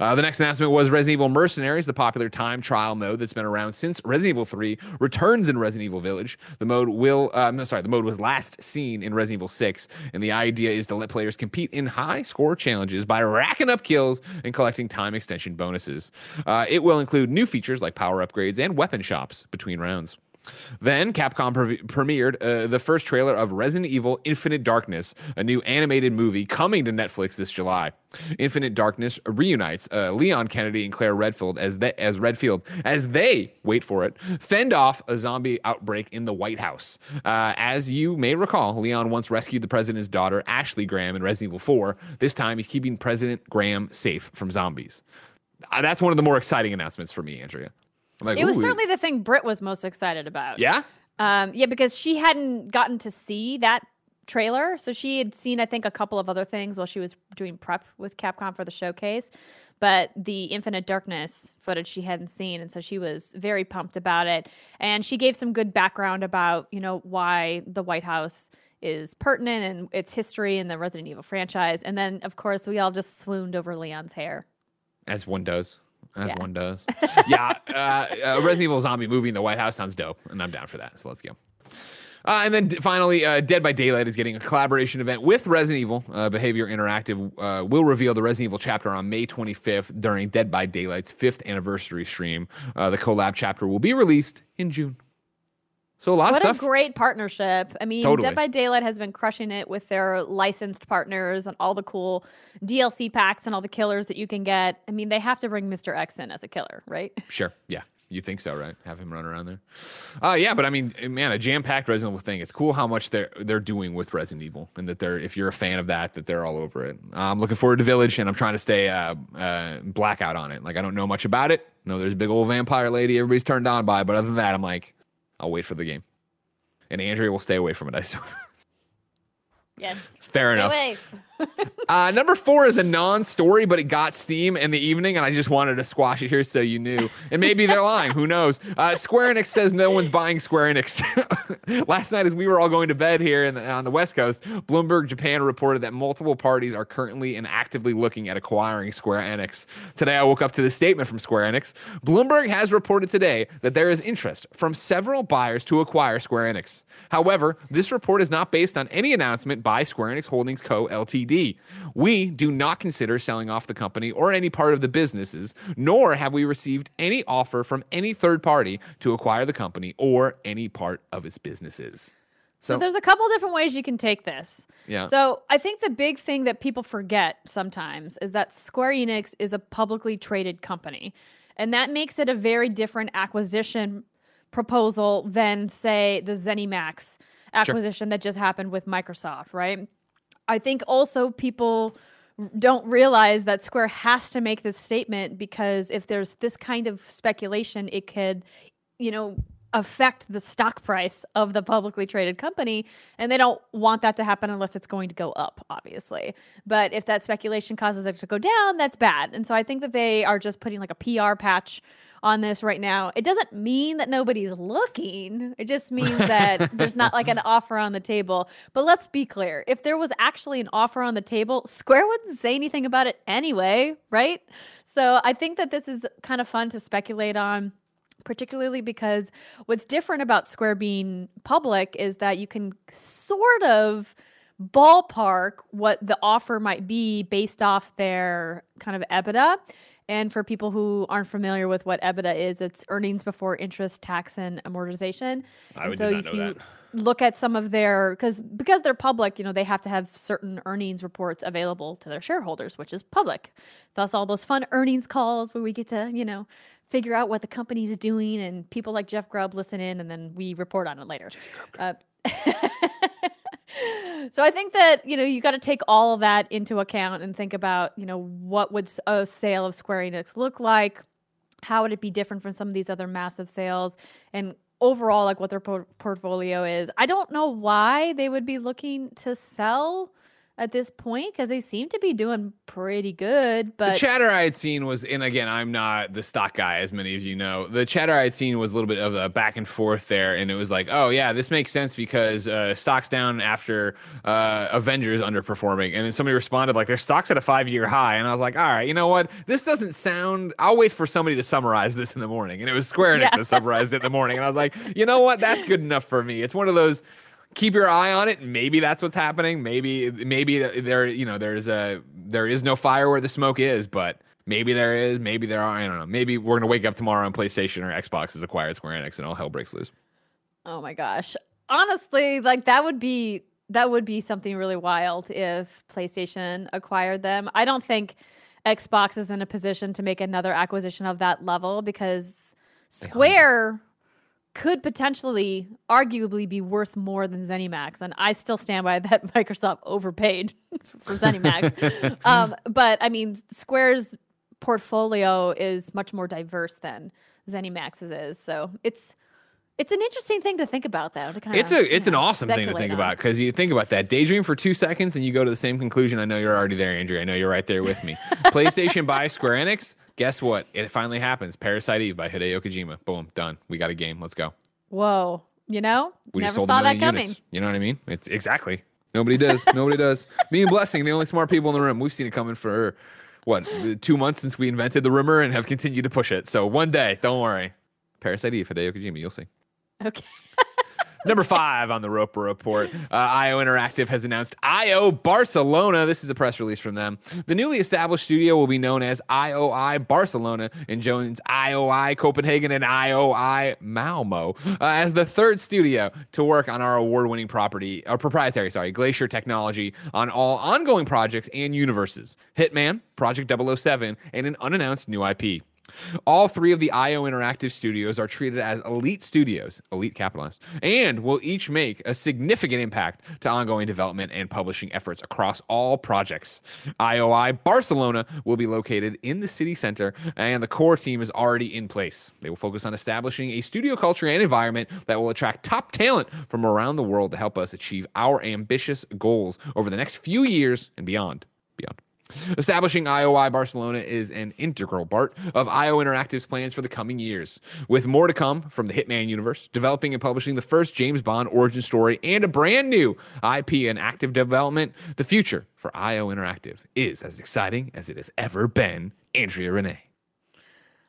Uh, the next announcement was Resident Evil Mercenaries, the popular time trial mode that's been around since Resident Evil 3 returns in Resident Evil Village. The mode will, uh, no, sorry, the mode was last seen in Resident Evil 6, and the idea is to let players compete in high score challenges by racking up kills and collecting time extension bonuses. Uh, it will include new features like power upgrades and weapon shops between rounds. Then Capcom pre- premiered uh, the first trailer of Resident Evil Infinite Darkness, a new animated movie coming to Netflix this July. Infinite Darkness reunites uh, Leon Kennedy and Claire Redfield as they, as Redfield as they wait for it fend off a zombie outbreak in the White House. Uh, as you may recall, Leon once rescued the president's daughter Ashley Graham in Resident Evil 4. This time, he's keeping President Graham safe from zombies. Uh, that's one of the more exciting announcements for me, Andrea. Like, it was certainly the thing Britt was most excited about. Yeah. Um, yeah, because she hadn't gotten to see that trailer, so she had seen, I think, a couple of other things while she was doing prep with Capcom for the showcase. But the Infinite Darkness footage she hadn't seen, and so she was very pumped about it. And she gave some good background about, you know, why the White House is pertinent and its history in the Resident Evil franchise. And then, of course, we all just swooned over Leon's hair. As one does as yeah. one does. yeah, uh, uh, Resident Evil zombie movie in the White House sounds dope, and I'm down for that. So let's go. Uh, and then finally, uh, Dead by Daylight is getting a collaboration event with Resident Evil. Uh, Behaviour Interactive uh, will reveal the Resident Evil chapter on May 25th during Dead by Daylight's fifth anniversary stream. Uh, the collab chapter will be released in June. So a lot what of stuff. a great partnership. I mean, Totally. Dead by Daylight has been crushing it with their licensed partners and all the cool DLC packs and all the killers that you can get. I mean, they have to bring Mr. X in as a killer, right? Sure. Yeah. You think so, right? Have him run around there. Uh yeah, but I mean, man, a jam-packed Resident Evil thing. It's cool how much they're they're doing with Resident Evil, and that they're if you're a fan of that, that they're all over it. I'm looking forward to Village, and I'm trying to stay uh, uh blackout on it. Like I don't know much about it. No, there's a big old vampire lady everybody's turned on by, but other than that, I'm like, I'll wait for the game. And Andrea will stay away from it. I assume. Yes. Fair enough. Uh, number four is a non-story, but it got Steam in the evening, and I just wanted to squash it here so you knew. And maybe they're lying. Who knows? Uh, Square Enix says no one's buying Square Enix. Last night, as we were all going to bed here in the, on the West Coast, Bloomberg Japan reported that multiple parties are currently and actively looking at acquiring Square Enix. Today, I woke up to this statement from Square Enix. Bloomberg has reported today that there is interest from several buyers to acquire Square Enix. However, this report is not based on any announcement by Square Enix Holdings Co. Ltd. We do not consider selling off the company or any part of the businesses, nor have we received any offer from any third party to acquire the company or any part of its businesses. So So, there's a couple different ways you can take this. yeah. So I think the big thing that people forget sometimes is that Square Enix is a publicly traded company. And that makes it a very different acquisition proposal than, say, the ZeniMax acquisition that just happened with Microsoft, right? I think also people don't realize that Square has to make this statement because if there's this kind of speculation, it could, you know, affect the stock price of the publicly traded company. And they don't want that to happen unless it's going to go up, obviously. But if that speculation causes it to go down, that's bad. And so I think that they are just putting like a PR patch on this right now. It doesn't mean that nobody's looking. It just means that there's not like an offer on the table. But let's be clear. If there was actually an offer on the table, Square wouldn't say anything about it anyway, right? So I think that this is kind of fun to speculate on particularly because what's different about Square being public is that you can sort of ballpark what the offer might be based off their kind of EBITDA. And for people who aren't familiar with what EBITDA is, it's earnings before interest, tax, and amortization. I and would so not if know you that. look at some of their because because they're public, you know, they have to have certain earnings reports available to their shareholders, which is public. Thus, all those fun earnings calls where we get to you know figure out what the company's doing, and people like Jeff Grubb listen in, and then we report on it later. Uh, so I think that you know you got to take all of that into account and think about you know what would a sale of Square Enix look like, how would it be different from some of these other massive sales, and overall like what their por- portfolio is. I don't know why they would be looking to sell at this point because they seem to be doing pretty good, But the chatter I had seen was, and again, I'm not the stock guy, as many of you know. The chatter I had seen was a little bit of a back and forth there, and it was like, oh yeah, this makes sense because uh, stocks down after uh, Avengers underperforming, and then somebody responded like, their stocks at a five year high, and I was like, all right, you know what? This doesn't sound. I'll wait for somebody to summarize this in the morning, and it was Square Enix Yeah. that summarized it in the morning, and I was like, you know what? That's good enough for me. It's one of those keep your eye on it. Maybe that's what's happening. Maybe maybe there you know there's a there is no fire where the smoke is, but maybe there is. Maybe there are. I don't know. Maybe we're gonna wake up tomorrow and PlayStation or Xbox has acquired Square Enix and all hell breaks loose. Oh my gosh. Honestly, like that would be that would be something really wild if PlayStation acquired them. I don't think Xbox is in a position to make another acquisition of that level because Square could potentially arguably be worth more than ZeniMax and I still stand by that Microsoft overpaid for ZeniMax. um, but I mean Square's portfolio is much more diverse than ZeniMax's is. So it's it's an interesting thing to think about, though. To kind It's a it's an awesome thing to think about because you think about that daydream for two seconds and you go to the same conclusion. I know you're already there, Andrew. I know you're right there with me. PlayStation buys Square Enix. Guess what? It finally happens. Parasite Eve by Hideo Kojima. Boom, done. We got a game. Let's go. Whoa, you know, We never saw that coming. units. You know what I mean? It's exactly. Nobody does. Nobody does. Me and Blessing, the only smart people in the room. We've seen it coming for what two months since we invented the rumor and have continued to push it. So one day, don't worry. Parasite Eve, Hideo Kojima. You'll see. Okay. Number five on the Roper Report, uh, IO Interactive has announced IO Barcelona. This is a press release from them. The newly established studio will be known as IOI Barcelona and joins IOI Copenhagen and IOI Malmo uh, as the third studio to work on our award-winning property, our proprietary, sorry, Glacier technology on all ongoing projects and universes. Hitman, Project 007, and an unannounced new IP. All three of the IO Interactive studios are treated as elite studios, elite capitalized, and will each make a significant impact to ongoing development and publishing efforts across all projects. IOI Barcelona will be located in the city center, and the core team is already in place. They will focus on establishing a studio culture and environment that will attract top talent from around the world to help us achieve our ambitious goals over the next few years and beyond. Beyond. Establishing IOI Barcelona is an integral part of IO Interactive's plans for the coming years, with more to come from the Hitman universe, developing and publishing the first James Bond origin story, and a brand new IP in active development. The future for IO Interactive is as exciting as it has ever been. Andrea Rene.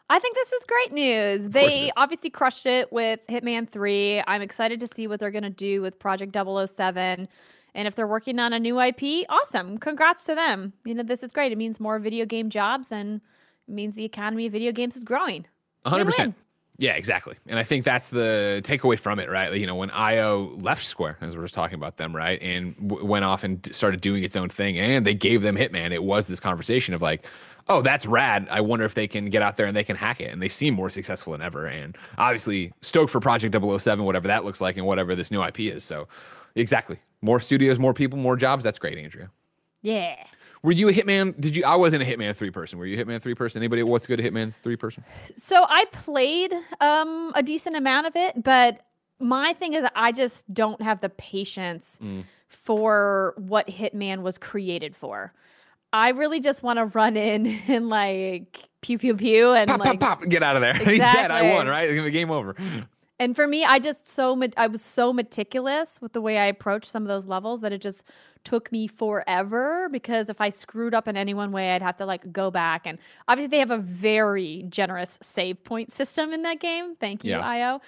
I think this is great news. They obviously crushed it with Hitman 3. I'm excited to see what they're going to do with Project 007. And if they're working on a new IP, awesome. Congrats to them. You know, this is great. It means more video game jobs and it means the economy of video games is growing. 100%. Yeah, exactly. And I think that's the takeaway from it, right? You know, when IO left Square, as we are just talking about them, right, and w- went off and started doing its own thing, and they gave them Hitman, it was this conversation of like, oh, that's rad. I wonder if they can get out there and they can hack it. And they seem more successful than ever. And obviously, stoked for Project 007, whatever that looks like, and whatever this new IP is. So, exactly. More studios, more people, more jobs. That's great, Andrea. Yeah. Were you a Hitman? Did you? I wasn't a Hitman three person. Were you a Hitman three person? Anybody? What's good at Hitman's three person? So I played um, a decent amount of it, but my thing is I just don't have the patience mm. for what Hitman was created for. I really just want to run in and like pew pew pew and pop like pop pop, get out of there. Exactly. He's dead. I won. Right? The game over. And for me, I just so I was so meticulous with the way I approached some of those levels that it just took me forever because if I screwed up in any one way, I'd have to like go back. And obviously, they have a very generous save point system in that game. Thank you, yeah. IO.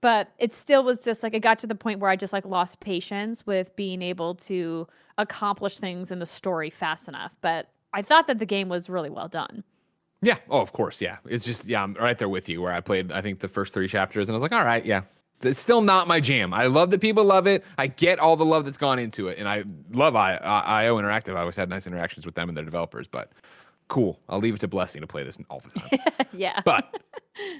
But it still was just like it got to the point where I just like lost patience with being able to accomplish things in the story fast enough. But I thought that the game was really well done. Yeah. Oh, of course. Yeah. It's just, yeah, I'm right there with you where I played, I think, the first three chapters and I was like, all right, yeah. It's still not my jam. I love that people love it. I get all the love that's gone into it. And I love I, I, IO Interactive. I always had nice interactions with them and their developers, but cool. I'll leave it to Blessing to play this all the time. yeah. But,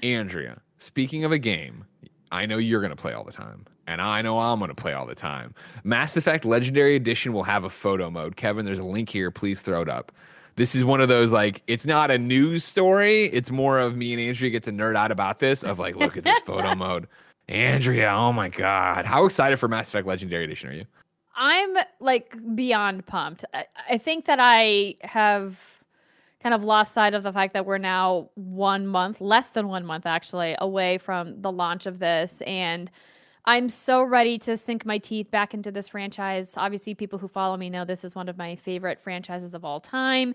Andrea, speaking of a game, I know you're going to play all the time, and I know I'm going to play all the time. Mass Effect Legendary Edition will have a photo mode. Kevin, there's a link here. Please throw it up this is one of those like it's not a news story. It's more of me and Andrea get to nerd out about this of like, look at this photo mode. Andrea, oh my god, how excited for Mass Effect Legendary Edition are you? I'm like beyond pumped. I, I think that I have kind of lost sight of the fact that we're now one month, less than one month actually, away from the launch of this and I'm so ready to sink my teeth back into this franchise. Obviously, people who follow me know this is one of my favorite franchises of all time.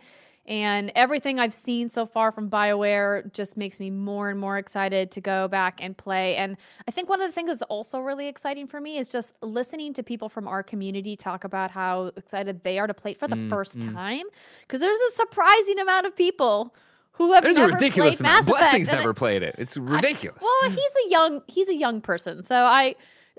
And everything I've seen so far from BioWare just makes me more and more excited to go back and play. And I think one of the things that's also really exciting for me is just listening to people from our community talk about how excited they are to play it for the mm, first mm. time. Because there's a surprising amount of people who have There's a ridiculous amount. Blessings never played it. It's ridiculous. I, well, he's a young he's a young person, so I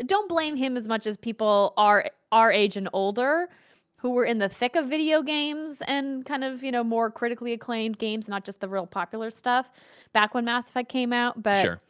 don't blame him as much as people are our age and older who were in the thick of video games and kind of you know more critically acclaimed games, not just the real popular stuff back when Mass Effect came out. But sure.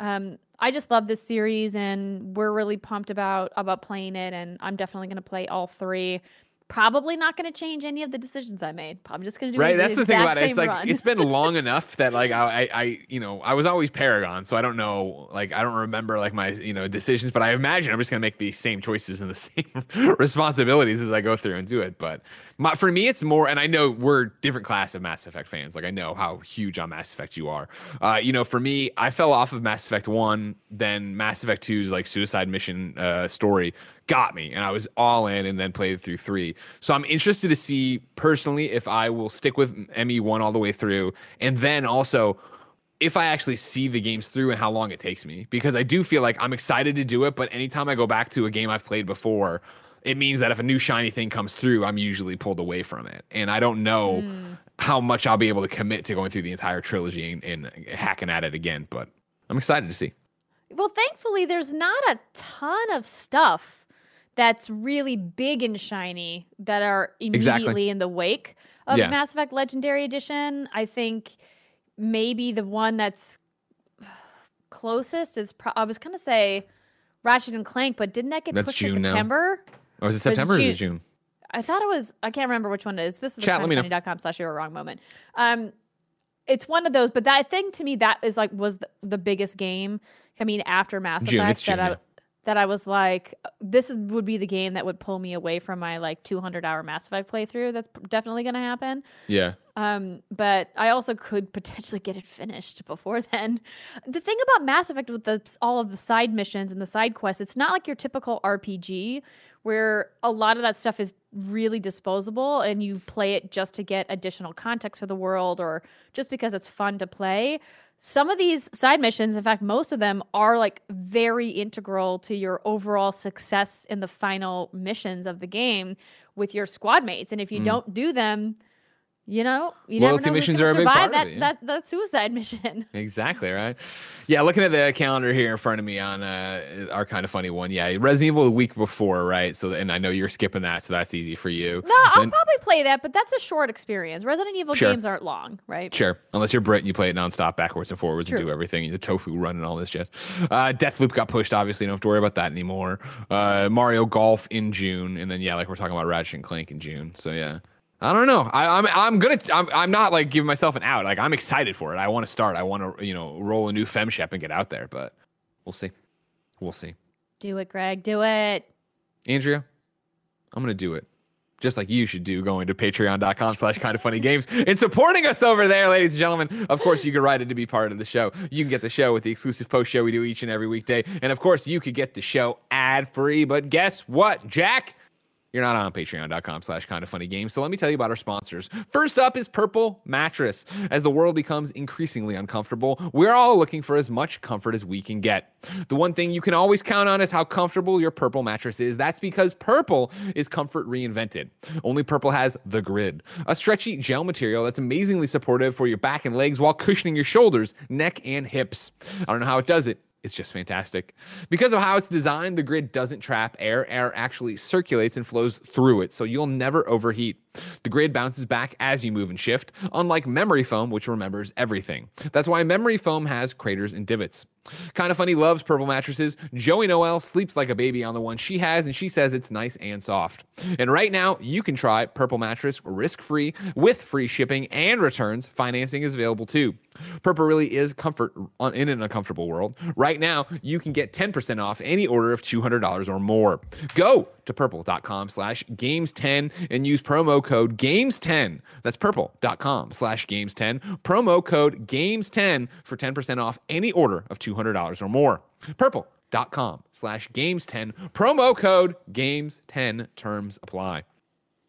um, I just love this series, and we're really pumped about about playing it. And I'm definitely going to play all three probably not going to change any of the decisions I made. I'm just going to do right. That's the, thing about it. It's like run. it's been long enough that like I, I, you know, I was always Paragon, so I don't know, like I don't remember like my you know decisions, but I imagine I'm just going to make the same choices and the same responsibilities as I go through and do it. But my, for me, it's more, and I know we're different class of Mass Effect fans. Like I know how huge on Mass Effect you are. Uh, you know, for me, I fell off of Mass Effect One, then Mass Effect 2's like suicide mission uh, story got me and I was all in and then played through three. So I'm interested to see personally if I will stick with ME1 all the way through. And then also, if I actually see the games through and how long it takes me, because I do feel like I'm excited to do it, but anytime I go back to a game I've played before, it means that if a new shiny thing comes through, I'm usually pulled away from it. And I don't know mm. how much I'll be able to commit to going through the entire trilogy and, and hacking at it again, but I'm excited to see. Well, thankfully, there's not a ton of stuff that's really big and shiny that are immediately exactly. in the wake of yeah. Mass Effect Legendary Edition. I think maybe the one that's closest is pro- I was gonna say Ratchet and Clank, but didn't that get that's pushed June to September? Now. Or is it September or, is it June? I thought it was. I can't remember which one it is. This is Chat, Let me com slash your wrong moment. Um, it's one of those, but that thing to me that is like was the, the biggest game I mean, after Mass June, Effect June, that I that I was like, this is, would be the game that would pull me away from my like 200 hour Mass Effect playthrough. That's definitely going to happen. Yeah. Um, but I also could potentially get it finished before then. The thing about Mass Effect with the, all of the side missions and the side quests, it's not like your typical RPG where a lot of that stuff is really disposable and you play it just to get additional context for the world or just because it's fun to play some of these side missions, in fact, most of them are like very integral to your overall success in the final missions of the game with your squad mates. And if you mm. don't do them, you know, you loyalty missions are a big part that, of it, yeah. that that suicide mission. Exactly right. Yeah, looking at the calendar here in front of me on uh, our kind of funny one. Yeah, Resident Evil the week before, right? So, and I know you're skipping that, so that's easy for you. No, I'll probably play that, but that's a short experience. Resident Evil sure. games aren't long, right? Sure, unless you're Britt and you play it nonstop, backwards and forwards, True. and do everything. The tofu run and all this jazz. Uh, Deathloop got pushed. Obviously, you don't have to worry about that anymore. Uh, Mario Golf in June, and then yeah, like we're talking about Ratchet and Clank in June. So yeah. I don't know. I, am I'm, I'm gonna I'm I'm not like giving myself an out. Like I'm excited for it. I want to start. I want to you know roll a new femshep and get out there. But we'll see. We'll see. Do it, Greg. Do it. Andrea, I'm gonna do it. Just like you should do, going to patreon.com slash kind of funny games and supporting us over there, ladies and gentlemen. Of course, you can write it to be part of the show. You can get the show with the exclusive post show we do each and every weekday. And of course, you could get the show ad free. But guess what, Jack? You're not on patreon.com slash kind of funny games. So let me tell you about our sponsors. First up is Purple Mattress. As the world becomes increasingly uncomfortable, we're all looking for as much comfort as we can get. The one thing you can always count on is how comfortable your Purple mattress is. That's because Purple is comfort reinvented. Only Purple has the grid, a stretchy gel material that's amazingly supportive for your back and legs while cushioning your shoulders, neck, and hips. I don't know how it does it it's just fantastic. Because of how it's designed, the grid doesn't trap air. Air actually circulates and flows through it, so you'll never overheat. The grid bounces back as you move and shift, unlike memory foam, which remembers everything. That's why memory foam has craters and divots. Kind of funny loves purple mattresses. Joey Noelle sleeps like a baby on the one she has, and she says it's nice and soft. And right now, you can try Purple Mattress risk free with free shipping and returns. Financing is available too. Purple really is comfort uh, in an uncomfortable world. Right now, you can get 10% off any order of $200 or more. Go to purple.com slash games10 and use promo code games10. That's purple.com slash games10. Promo code games10 for 10% off any order of $200 or more. Purple.com slash games10. Promo code games10. Terms apply.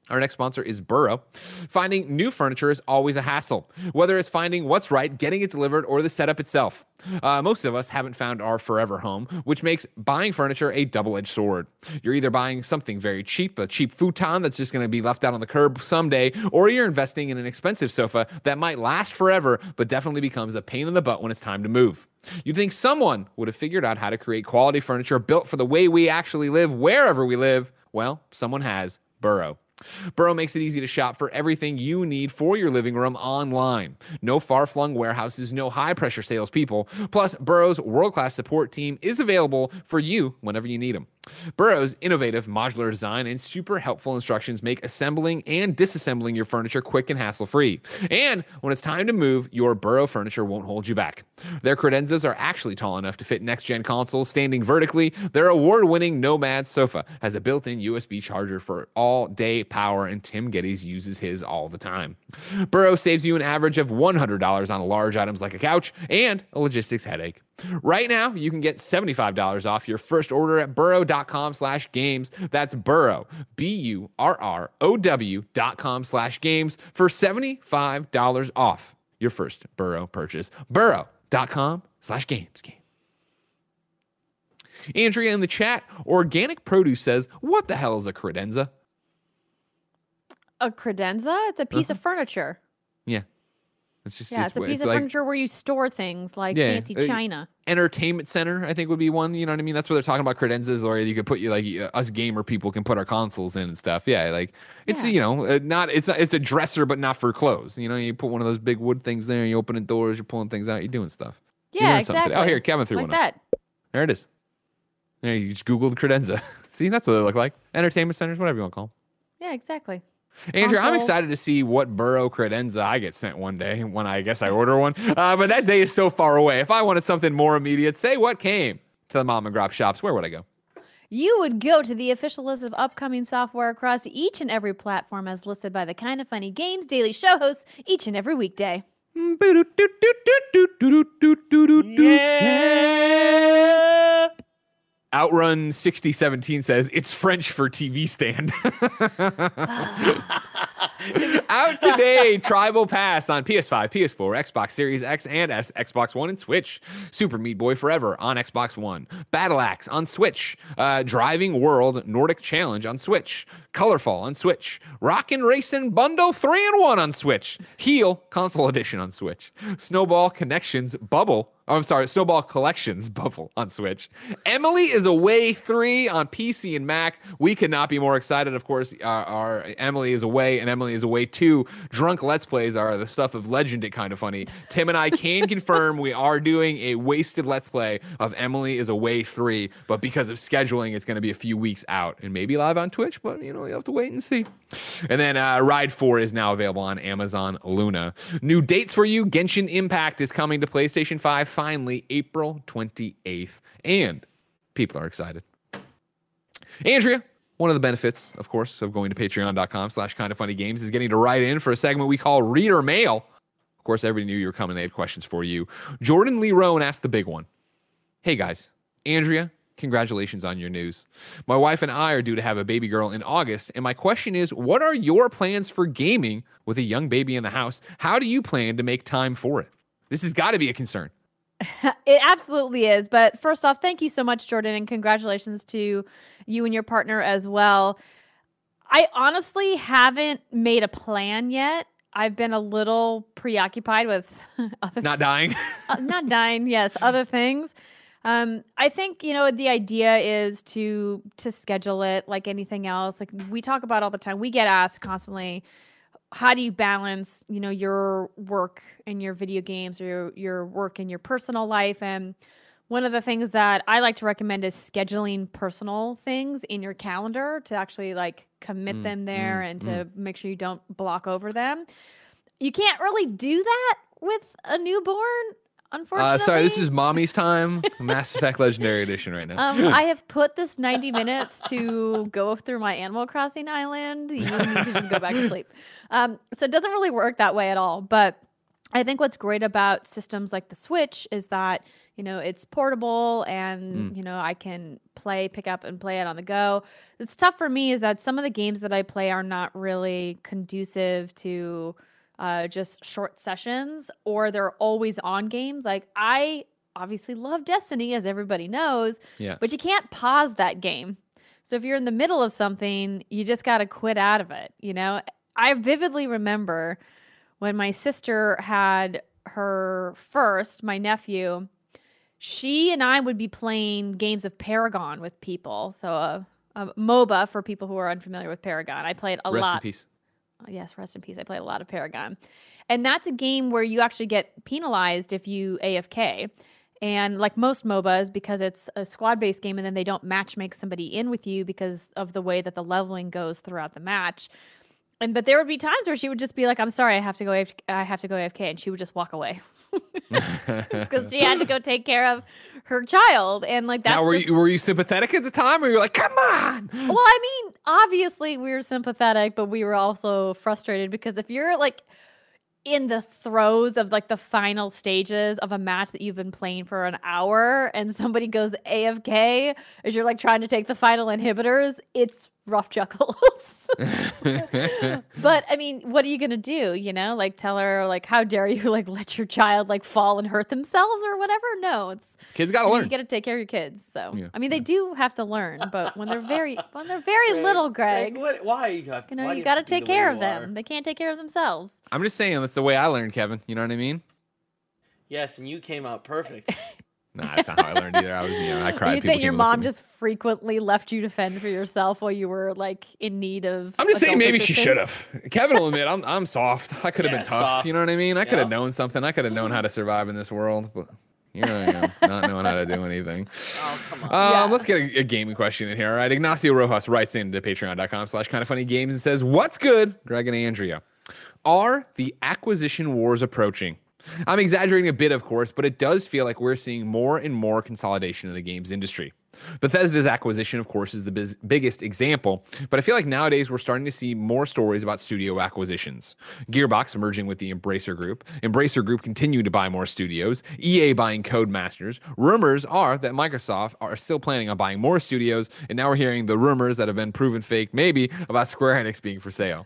Our next sponsor is Burrow. Finding new furniture is always a hassle, whether it's finding what's right, getting it delivered, or the setup itself. Uh, most of us haven't found our forever home, which makes buying furniture a double edged sword. You're either buying something very cheap, a cheap futon that's just going to be left out on the curb someday, or you're investing in an expensive sofa that might last forever, but definitely becomes a pain in the butt when it's time to move. You'd think someone would have figured out how to create quality furniture built for the way we actually live wherever we live. Well, someone has. Burrow. Burrow makes it easy to shop for everything you need for your living room online. No far flung warehouses, no high pressure salespeople. Plus, Burrow's world class support team is available for you whenever you need them. Burrow's innovative modular design and super helpful instructions make assembling and disassembling your furniture quick and hassle free. And when it's time to move, your Burrow furniture won't hold you back. Their credenzas are actually tall enough to fit next gen consoles standing vertically. Their award winning Nomad sofa has a built in USB charger for all day power, and Tim Gettys uses his all the time. Burrow saves you an average of $100 on large items like a couch and a logistics headache. Right now, you can get $75 off your first order at burrow.com slash games. That's burrow, B-U-R-R-O-W dot com slash games for $75 off your first Burrow purchase. Burrow patreon.com slash games game. Andrea in the chat, organic produce says, what the hell is a credenza? A credenza? It's a piece Uh-huh. of furniture. Yeah. It's just Yeah, it's, a wa- piece of like furniture where you store things like Yeah, fancy uh, china. entertainment center, I think would be one. You know what I mean? That's what they're talking about credenzas, or you could put you like us gamer people can put our consoles in and stuff. Yeah, like it's Yeah. you know uh, not it's it's a dresser, but not for clothes. You know, you put one of those big wood things there, you opening doors, you're pulling things out, you're doing stuff. Yeah, exactly. Oh, here, Kevin threw like one up. There it is. There you just googled credenza. See, that's what they look like. Entertainment centers, whatever you want to call them. Yeah, exactly. Andrew, I'm excited to see what Burrow credenza I get sent one day when I guess I order one. Uh, but that day is so far away. If I wanted something more immediate, say what came to the mom and grop shops, where would I go? You would go to the official list of upcoming software across each and every platform as listed by the Kind of Funny Games daily show hosts each and every weekday. Yeah. Outrun 6017 says it's French for TV stand. Out today, Tribal Pass on PS5, PS4, Xbox Series X and S, Xbox One, and Switch. Super Meat Boy Forever on Xbox One. Battle Axe on Switch. Uh, Driving World Nordic Challenge on Switch. Colorful on Switch. Rockin' Racing Bundle 3 and 1 on Switch. Heal Console Edition on Switch. Snowball Connections Bubble. Oh, I'm sorry, Snowball Collections Bubble on Switch. Emily is Away 3 on PC and Mac. We could not be more excited. Of course, our, our Emily is Away and Emily is Away 2. Drunk Let's Plays are the stuff of legend at Kind of Funny. Tim and I can confirm we are doing a wasted Let's Play of Emily is Away 3, but because of scheduling, it's going to be a few weeks out and maybe live on Twitch, but you know, you have to wait and see. And then uh, Ride 4 is now available on Amazon Luna. New dates for you Genshin Impact is coming to PlayStation 5 finally April 28th. And people are excited. Andrea, one of the benefits, of course, of going to patreon.com slash kind of funny games is getting to write in for a segment we call Reader Mail. Of course, everybody knew you were coming. They had questions for you. Jordan Lee asked the big one. Hey guys, Andrea, congratulations on your news. My wife and I are due to have a baby girl in August, and my question is what are your plans for gaming with a young baby in the house? How do you plan to make time for it? This has got to be a concern. It absolutely is. But first off, thank you so much, Jordan, and congratulations to you and your partner as well. I honestly haven't made a plan yet. I've been a little preoccupied with other Not dying. uh, not dying yes other things um i think you know the idea is to to schedule it like anything else like we talk about all the time we get asked constantly how do you balance you know your work and your video games or your, your work and your personal life? And one of the things that i like to recommend is scheduling personal things in your calendar to actually like commit Mm, them there mm, and to make sure you don't block over them. You can't really do that with a newborn unfortunately Uh, sorry, this is mommy's time. Mass Effect Legendary Edition right now. um, I have put this 90 minutes to go through my Animal Crossing island. You need to just go back to sleep. Um, so it doesn't really work that way at all. But I think what's great about systems like the Switch is that, you know, it's portable and, you know, I can play, pick up and play it on the go. It's tough for me is that some of the games that I play are not really conducive to uh, just short sessions or they're always on games. Like I obviously love Destiny, as everybody knows, yeah. but you can't pause that game. So if you're in the middle of something, you just got to quit out of it. You know, I vividly remember when my sister had her first, my nephew, she and I would be playing games of Paragon with people. So a, a MOBA for people who are unfamiliar with Paragon. I played a Rest lot. in peace. Yes, rest in peace. I played a lot of Paragon. And that's a game where you actually get penalized if you AFK. And like most MOBAs, because it's a squad based game and then they don't match make somebody in with you because of the way that the leveling goes throughout the match. And but there would be times where she would just be like, I'm sorry, I have to go AFK, I have to go AFK and she would just walk away. Because she had to go take care of her child. And like that now, were just- you were you sympathetic at the time, or you were like, "Come on"? well, I mean, obviously we were sympathetic, but we were also frustrated because if you're like in the throes of like the final stages of a match that you've been playing for an hour and somebody goes AFK as you're like trying to take the final inhibitors, it's rough chuckles. but I mean, what are you gonna do? You know, like tell her like, how dare you like let your child like fall and hurt themselves or whatever? No, it's kids got to you, know, learn. you got to take care of your kids. So Yeah. I mean, they do have to learn, but when they're very when they're very little, Greg, what, why you have? you know, why you got to take care of them. are? They can't take care of themselves. I'm just saying that's the way I learned, Kevin. You know what I mean? Yes, and you came out perfect. Nah, that's not how I learned either. I was, you know, I cried. Are you people saying your came and looked at mom just frequently left you to fend for yourself while you were like in need of? I'm just saying adult maybe she should have. Kevin will admit I'm I'm soft. I could have Yeah, been tough. soft. You know what I mean? I could have Yep. known something. I could have known how to survive in this world, but here I am, not knowing how to do anything. oh come on. Um, Yeah. Let's get a, a gaming question in here. All right. Ignacio Rojas writes into patreon.com slash kind of funny games and says, What's good, Greg and Andrea? Are the acquisition wars approaching? I'm exaggerating a bit, of course, but it does feel like we're seeing more and more consolidation in the games industry. Bethesda's acquisition, of course, is the biz- biggest example, but I feel like nowadays we're starting to see more stories about studio acquisitions. Gearbox merging with the Embracer Group, Embracer Group continuing to buy more studios, EA buying Codemasters. Rumors are that Microsoft are still planning on buying more studios, and now we're hearing the rumors that have been proven fake, maybe, about Square Enix being for sale.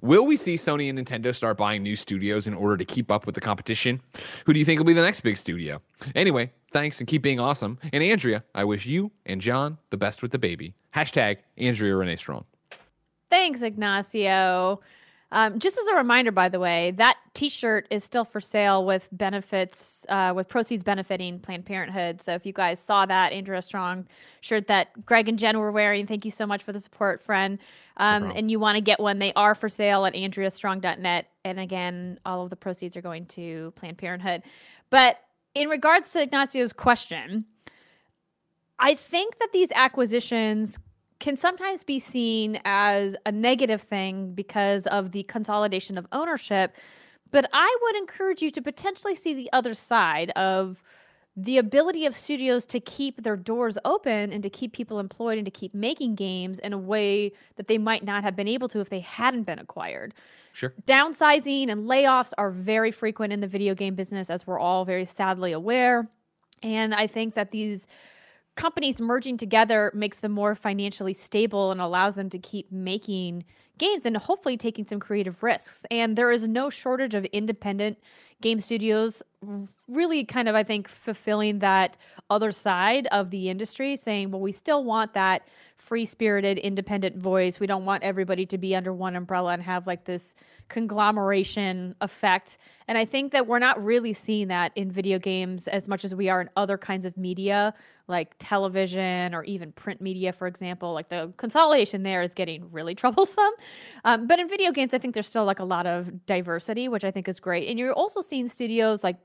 Will we see Sony and Nintendo start buying new studios in order to keep up with the competition? Who do you think will be the next big studio? Anyway, thanks and keep being awesome. And Andrea, I wish you and John the best with the baby. Hashtag Andrea Rene Strong. Thanks, Ignacio. Um, just as a reminder, by the way, that T-shirt is still for sale with benefits, uh, with proceeds benefiting Planned Parenthood. So if you guys saw that Andrea Strong shirt that Greg and Jen were wearing, thank you so much for the support, friend. Um, problem. and you want to get one, they are for sale at AndreaStrong.net. And again, all of the proceeds are going to Planned Parenthood. But in regards to Ignacio's question, I think that these acquisitions can sometimes be seen as a negative thing because of the consolidation of ownership. But I would encourage you to potentially see the other side of the ability of studios to keep their doors open and to keep people employed and to keep making games in a way that they might not have been able to if they hadn't been acquired. Sure. Downsizing and layoffs are very frequent in the video game business, as we're all very sadly aware. And I think that these companies merging together makes them more financially stable and allows them to keep making games and hopefully taking some creative risks. And there is no shortage of independent game studios really kind of I think fulfilling that other side of the industry saying, well, we still want that free-spirited independent voice. We don't want everybody to be under one umbrella and have like this conglomeration effect. And I think that we're not really seeing that in video games as much as we are in other kinds of media like television or even print media, for example. Like the consolidation there is getting really troublesome. Um, but in video games, I think there's still like a lot of diversity, which I think is great. And you're also seeing studios like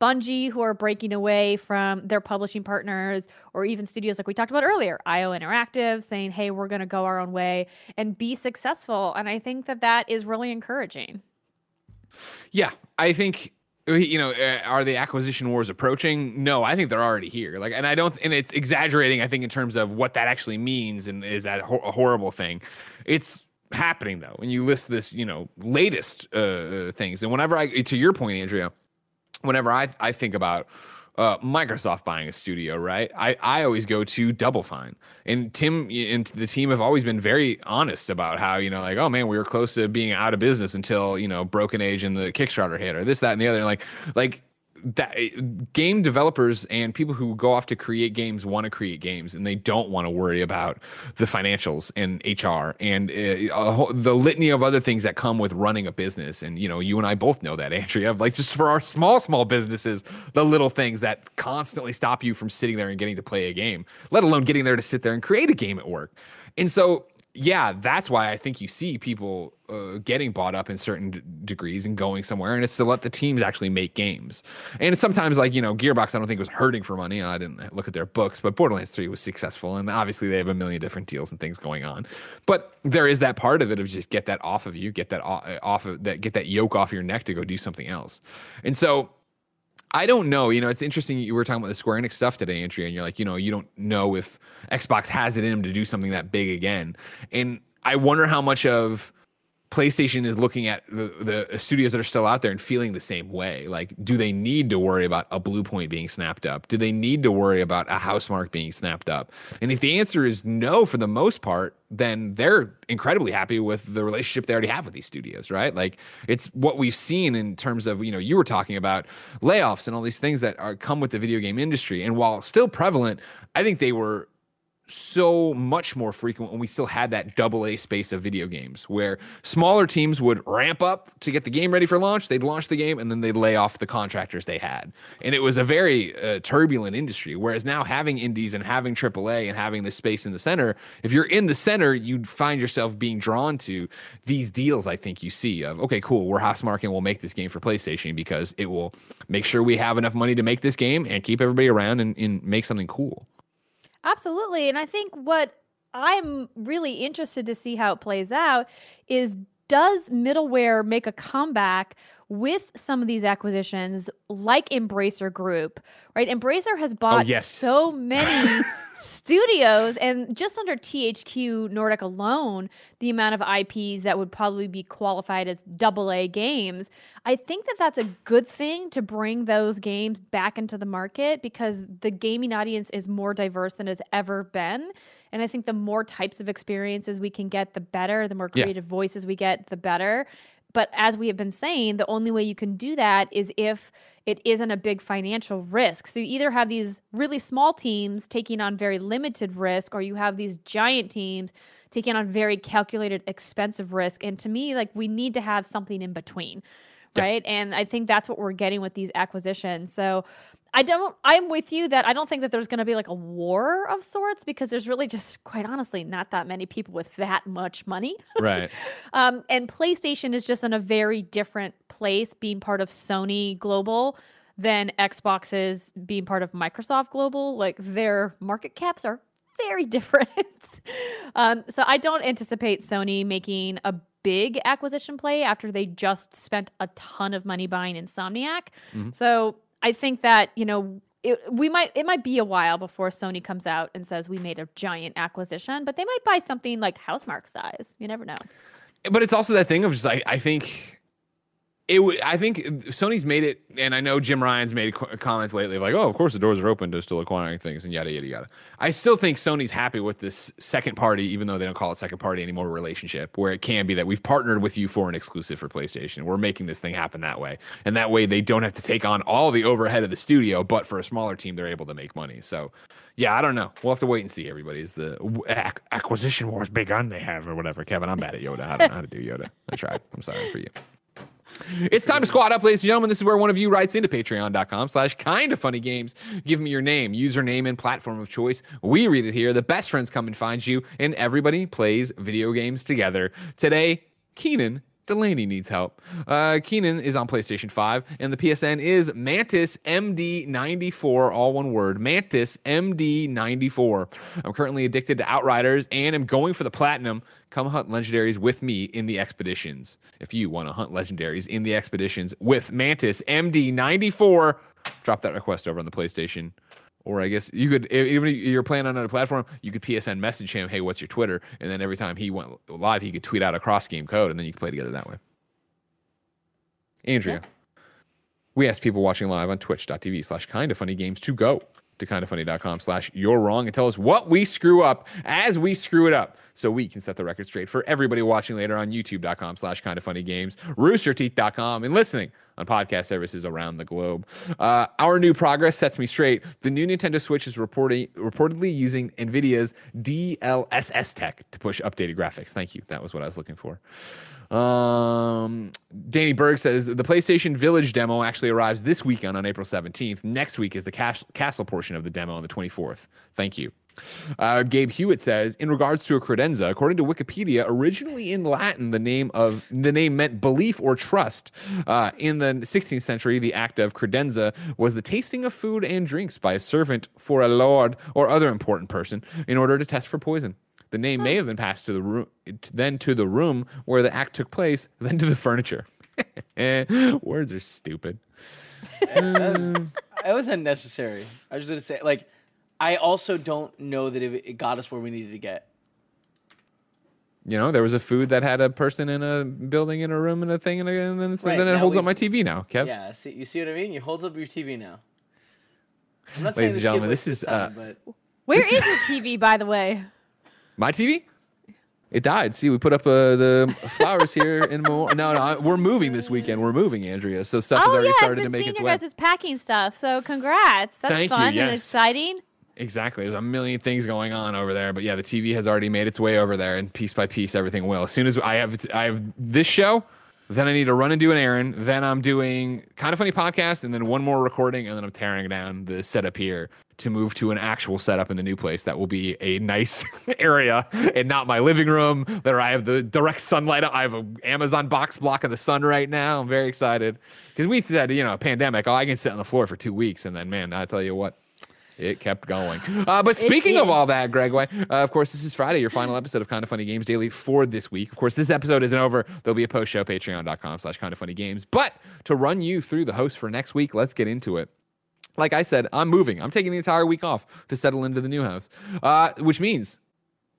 Bungie who are breaking away from their publishing partners, or even studios like we talked about earlier, IO Interactive, saying, hey, we're going to go our own way and be successful. And I think that that is really encouraging. Yeah, I think you know uh, are the acquisition wars approaching no i think they're already here like and i don't and it's exaggerating i think in terms of what that actually means and is that a horrible thing it's happening though and you list this you know latest uh, uh, things and whenever i to your point andrea whenever i i think about uh, Microsoft buying a studio, right? I, I always go to Double Fine, and Tim and the team have always been very honest about how you know, like, oh man, we were close to being out of business until you know Broken Age and the Kickstarter hit, or this, that, and the other. Like, like that game developers and people who go off to create games want to create games and they don't want to worry about the financials and HR and uh, whole- the litany of other things that come with running a business. And, you know, you and I both know that, Andrea, like just for our small, small businesses, the little things that constantly stop you from sitting there and getting to play a game, let alone getting there to sit there and create a game at work. And so, yeah, that's why I think you see people uh, getting bought up in certain d- degrees and going somewhere, and it's to let the teams actually make games. And sometimes, like you know, Gearbox, I don't think was hurting for money. I didn't look at their books, but Borderlands Three was successful, and obviously they have a million different deals and things going on. But there is that part of it of just get that off of you, get that off of that, get that yoke off your neck to go do something else. And so I don't know. You know, it's interesting. You were talking about the Square Enix stuff today, Andrea, and you're like, you know, you don't know if Xbox has it in them to do something that big again. And I wonder how much of PlayStation is looking at the, the studios that are still out there and feeling the same way. Like, do they need to worry about a Bluepoint being snapped up? Do they need to worry about a Housemarque being snapped up? And if the answer is no, for the most part, then they're incredibly happy with the relationship they already have with these studios, right? Like, it's what we've seen in terms of, you know, you were talking about layoffs and all these things that are come with the video game industry. And while still prevalent, I think they were so much more frequent when we still had that double A space of video games where smaller teams would ramp up to get the game ready for launch. They'd launch the game and then they'd lay off the contractors they had. And it was a very uh, turbulent industry. Whereas now having indies and having AAA and having this space in the center, if you're in the center, you'd find yourself being drawn to these deals. I think you see of, okay, cool, we're Housemarque and we'll make this game for PlayStation because it will make sure we have enough money to make this game and keep everybody around and, and make something cool. Absolutely. And I think what I'm really interested to see how it plays out is does middleware make a comeback with some of these acquisitions like Embracer Group, right? Embracer has bought oh, yes. so many studios and just under THQ Nordic alone, the amount of IPs that would probably be qualified as double A games. I think that that's a good thing to bring those games back into the market because the gaming audience is more diverse than it's ever been. And I think the more types of experiences we can get, the better. The more creative yeah. voices we get, the better. But as we have been saying, the only way you can do that is if it isn't a big financial risk. So you either have these really small teams taking on very limited risk, or you have these giant teams taking on very calculated, expensive risk. And to me, like we need to have something in between. Yeah. Right. And I think that's what we're getting with these acquisitions. So I don't I'm with you that I don't think that there's going to be like a war of sorts because there's really just quite honestly not that many people with that much money. Right. um and PlayStation is just in a very different place being part of Sony Global than Xbox is being part of Microsoft Global. Like their market caps are very different. um so I don't anticipate Sony making a big acquisition play after they just spent a ton of money buying Insomniac. Mm-hmm. So I think that, you know, it, we might it might be a while before Sony comes out and says we made a giant acquisition, but they might buy something like Housemarque size. You never know. But it's also that thing of just like I think it would. I think Sony's made it, and I know Jim Ryan's made comments lately like, "Oh, of course the doors are open to still acquiring things and yada yada yada." I still think Sony's happy with this second party, even though they don't call it second party anymore, relationship where it can be that we've partnered with you for an exclusive for PlayStation. We're making this thing happen that way, and that way they don't have to take on all the overhead of the studio, but for a smaller team, they're able to make money. So, yeah, I don't know. We'll have to wait and see. Everybody is the ac- acquisition wars begun. They have or whatever. Kevin, I'm bad at Yoda. I don't know how to do Yoda. I tried. I'm sorry for you. It's time to squat up, ladies and gentlemen. This is where one of you writes into patreon.com slash kind of funny games. Give me your name, username, and platform of choice. We read it here. The best friends come and find you, and everybody plays video games together. Today, Keenan Delaney needs help. Uh, Keenan is on PlayStation 5, and the PSN is Mantis MD94, all one word. Mantis MD94. I'm currently addicted to Outriders and am going for the platinum. Come hunt legendaries with me in the expeditions. If you want to hunt legendaries in the expeditions with Mantis MD94, drop that request over on the PlayStation or I guess you could, even if you're playing on another platform, you could PSN message him, hey, what's your Twitter? And then every time he went live, he could tweet out a cross game code, and then you could play together that way. Andrea, yeah. we asked people watching live on twitch.tv slash kind of funny games to go to kindoffunny.com slash you're wrong and tell us what we screw up as we screw it up so we can set the record straight for everybody watching later on youtube.com slash kind of funny games roosterteeth.com and listening on podcast services around the globe uh, our new progress sets me straight the new nintendo switch is reporting reportedly using nvidia's dlss tech to push updated graphics thank you that was what i was looking for um, Danny Berg says the PlayStation Village demo actually arrives this weekend on April 17th. Next week is the cash, castle portion of the demo on the 24th. Thank you. Uh, Gabe Hewitt says, in regards to a credenza, according to Wikipedia, originally in Latin, the name of the name meant belief or trust. Uh, in the 16th century, the act of credenza was the tasting of food and drinks by a servant for a lord or other important person in order to test for poison. The name may have been passed to the room, then to the room where the act took place, then to the furniture. Words are stupid. that, was, that was unnecessary. I was going to say, like, I also don't know that it, it got us where we needed to get. you know, there was a food that had a person in a building in a room and a thing and, a, and then, it's, Right, then it now holds we- up my TV now. Kev, Yeah, see, you see what I mean? You holds up your TV now. I'm not Ladies and gentlemen, this is, time, uh, but Where is your TV, by the way? my TV. It died. See, we put up uh, the flowers here in Mo- no, no, we're moving this weekend. We're moving, Andrea. So stuff has oh already yeah, I've started been to make seeing its your way. guys' packing stuff. So congrats. That's Thank you, fun and exciting. Exactly. There's a million things going on over there, but yeah, the TV has already made its way over there, and piece by piece, everything will. As soon as I have I have this show, then I need to run and do an errand. Then I'm doing kind of funny podcast, and then one more recording, and then I'm tearing down the setup here to move to an actual setup in the new place that will be a nice area and not my living room. There I have the direct sunlight. I have an Amazon box blocking the sun right now. I'm very excited because we said you know a pandemic. Oh, I can sit on the floor for two weeks, and then man, I tell you what. It kept going. Uh, but speaking of all that, Gregway, uh, of course, this is Friday, your final episode of Kind of Funny Games Daily for this week. Of course, this episode isn't over. There'll be a post show, patreon.com slash kind of funny games. But to run you through the host for next week, let's get into it. Like I said, I'm moving. I'm taking the entire week off to settle into the new house, uh, which means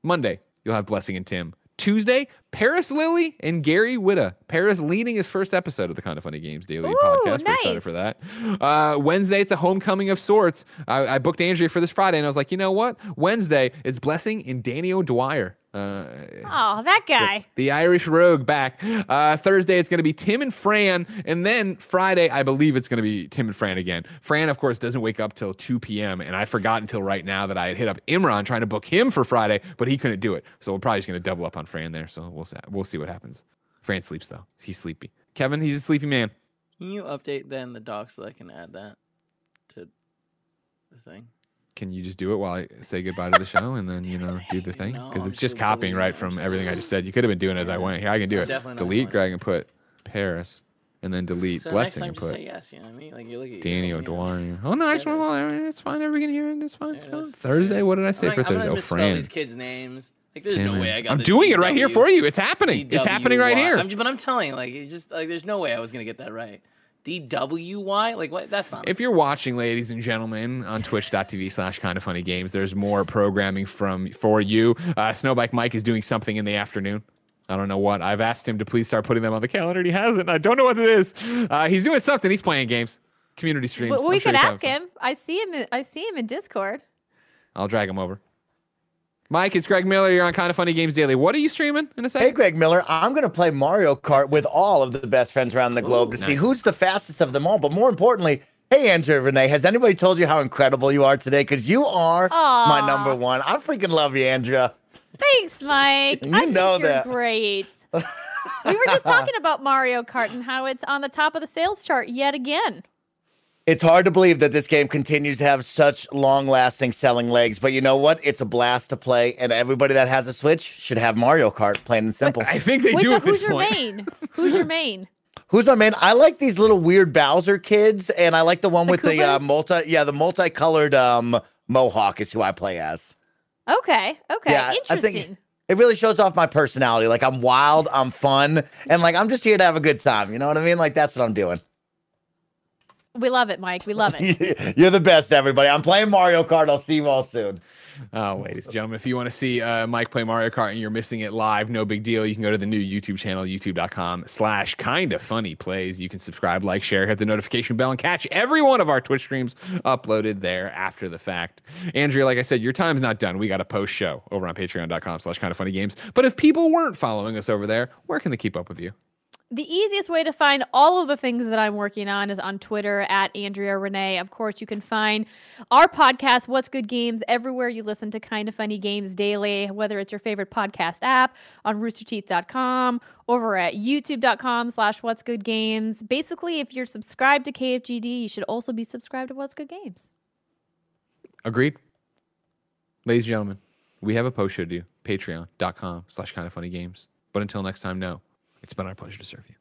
Monday, you'll have Blessing and Tim. Tuesday, Parris Lilly and Gary Whitta. Parris leading his first episode of the Kind of Funny Games Daily Ooh, podcast. We're excited for that. Uh, Wednesday, it's a homecoming of sorts. I, I booked Andrea for this Friday, and I was like, you know what? Wednesday, it's Blessing and Danny O'Dwyer. Uh, Oh, that guy. the Irish Rogue back. Uh, Thursday, it's going to be Tim and Fran. And then Friday, I believe it's going to be Tim and Fran again. Fran, of course, doesn't wake up till 2 p.m. And I forgot until right now that I had hit up Imran trying to book him for Friday, but he couldn't do it. So we're probably just going to double up on Fran there. So we'll see, we'll see what happens. Fran sleeps, though. He's sleepy. Kevin, he's a sleepy man. can you update then the doc so I can add that to the thing? Can you just do it while I say goodbye to the show and then, you know, do the thing? Because I'm it's just copying right from I'm everything I just said. You could have been doing it as I went. Here, I can do I'm it. Delete. Greg, and put Parris. And then delete So Blessing next and time, just put say yes. You know what I mean? Like you're looking. Danny you're looking at it. O'Dwyer. Oh no, I just want to. It's fine. Everybody can hear it. It's fine. It's it fine. Thursday. What did I say I'm for like, I'm Thursday? Oh, misspell Fran. these kids' names. Like there's Damn no it. way I got. I'm the doing it right here for you. It's happening. It's happening right here. I'm, but I'm telling you, like, it just like there's no way I was gonna get that right. D W Y, like what? That's not. If you're watching, ladies and gentlemen, on twitch.tv slash kind of funny games, there's more programming from for you. Uh, Snowbike Mike is doing something in the afternoon. I don't know what. I've asked him to please start putting them on the calendar, and he hasn't. I don't know what it is. Uh, he's doing something. He's playing games, community streams. Well, I'm we sure could ask having fun. him. I see him. I see him in Discord. I'll drag him over. Mike, it's Greg Miller. You're on Kind of Funny Games Daily. What are you streaming in a second? Hey, Greg Miller, I'm going to play Mario Kart with all of the best friends around the globe Ooh, to see who's the fastest of them all. But more importantly, hey, Andrea Rene, has anybody told you how incredible you are today? Because you are my number one. I freaking love you, Andrea. Thanks, Mike. You I think know you're that. great. we were just talking about Mario Kart and how it's on the top of the sales chart yet again. It's hard to believe that this game continues to have such long lasting selling legs. But you know what? It's a blast to play, and everybody that has a Switch should have Mario Kart, plain and simple. I think they Wait, do so at this who's your point. main? Who's your main? Who's my main? I like these little weird Bowser kids, and I like the one The with the uh, Koopas? multi, yeah, the multicolored um, mohawk is who I play as. Okay, okay, Yeah, I interesting. think it really shows off my personality. Like I'm wild, I'm fun, and like I'm just here to have a good time. You know what I mean? Like that's what I'm doing. We love it, Mike. We love it. You're the best, everybody. I'm playing Mario Kart. I'll see you all soon. Oh, ladies and gentlemen, if you want to see uh, Mike play Mario Kart and you're missing it live, no big deal. You can go to the new YouTube channel, youtube.com slash kind of funny plays. You can subscribe, like, share, hit the notification bell, and catch every one of our Twitch streams uploaded there after the fact. Andrea, like I said, your time's not done. We got a post show over on patreon.com slash kind of funny games. But if people weren't following us over there, where can they keep up with you? The easiest way to find all of the things that I'm working on is on Twitter at Andrea Rene. Of course, you can find our podcast, What's Good Games, everywhere you listen to Kind of Funny Games daily, whether it's your favorite podcast app, on roosterteeth.com, over at youtube.com slash What's Good Games. Basically, if you're subscribed to KFGD, you should also be subscribed to What's Good Games. Agreed? Ladies and gentlemen, we have a post show to do. Patreon.com slash kind of funny games. But until next time, no. It's been our pleasure to serve you.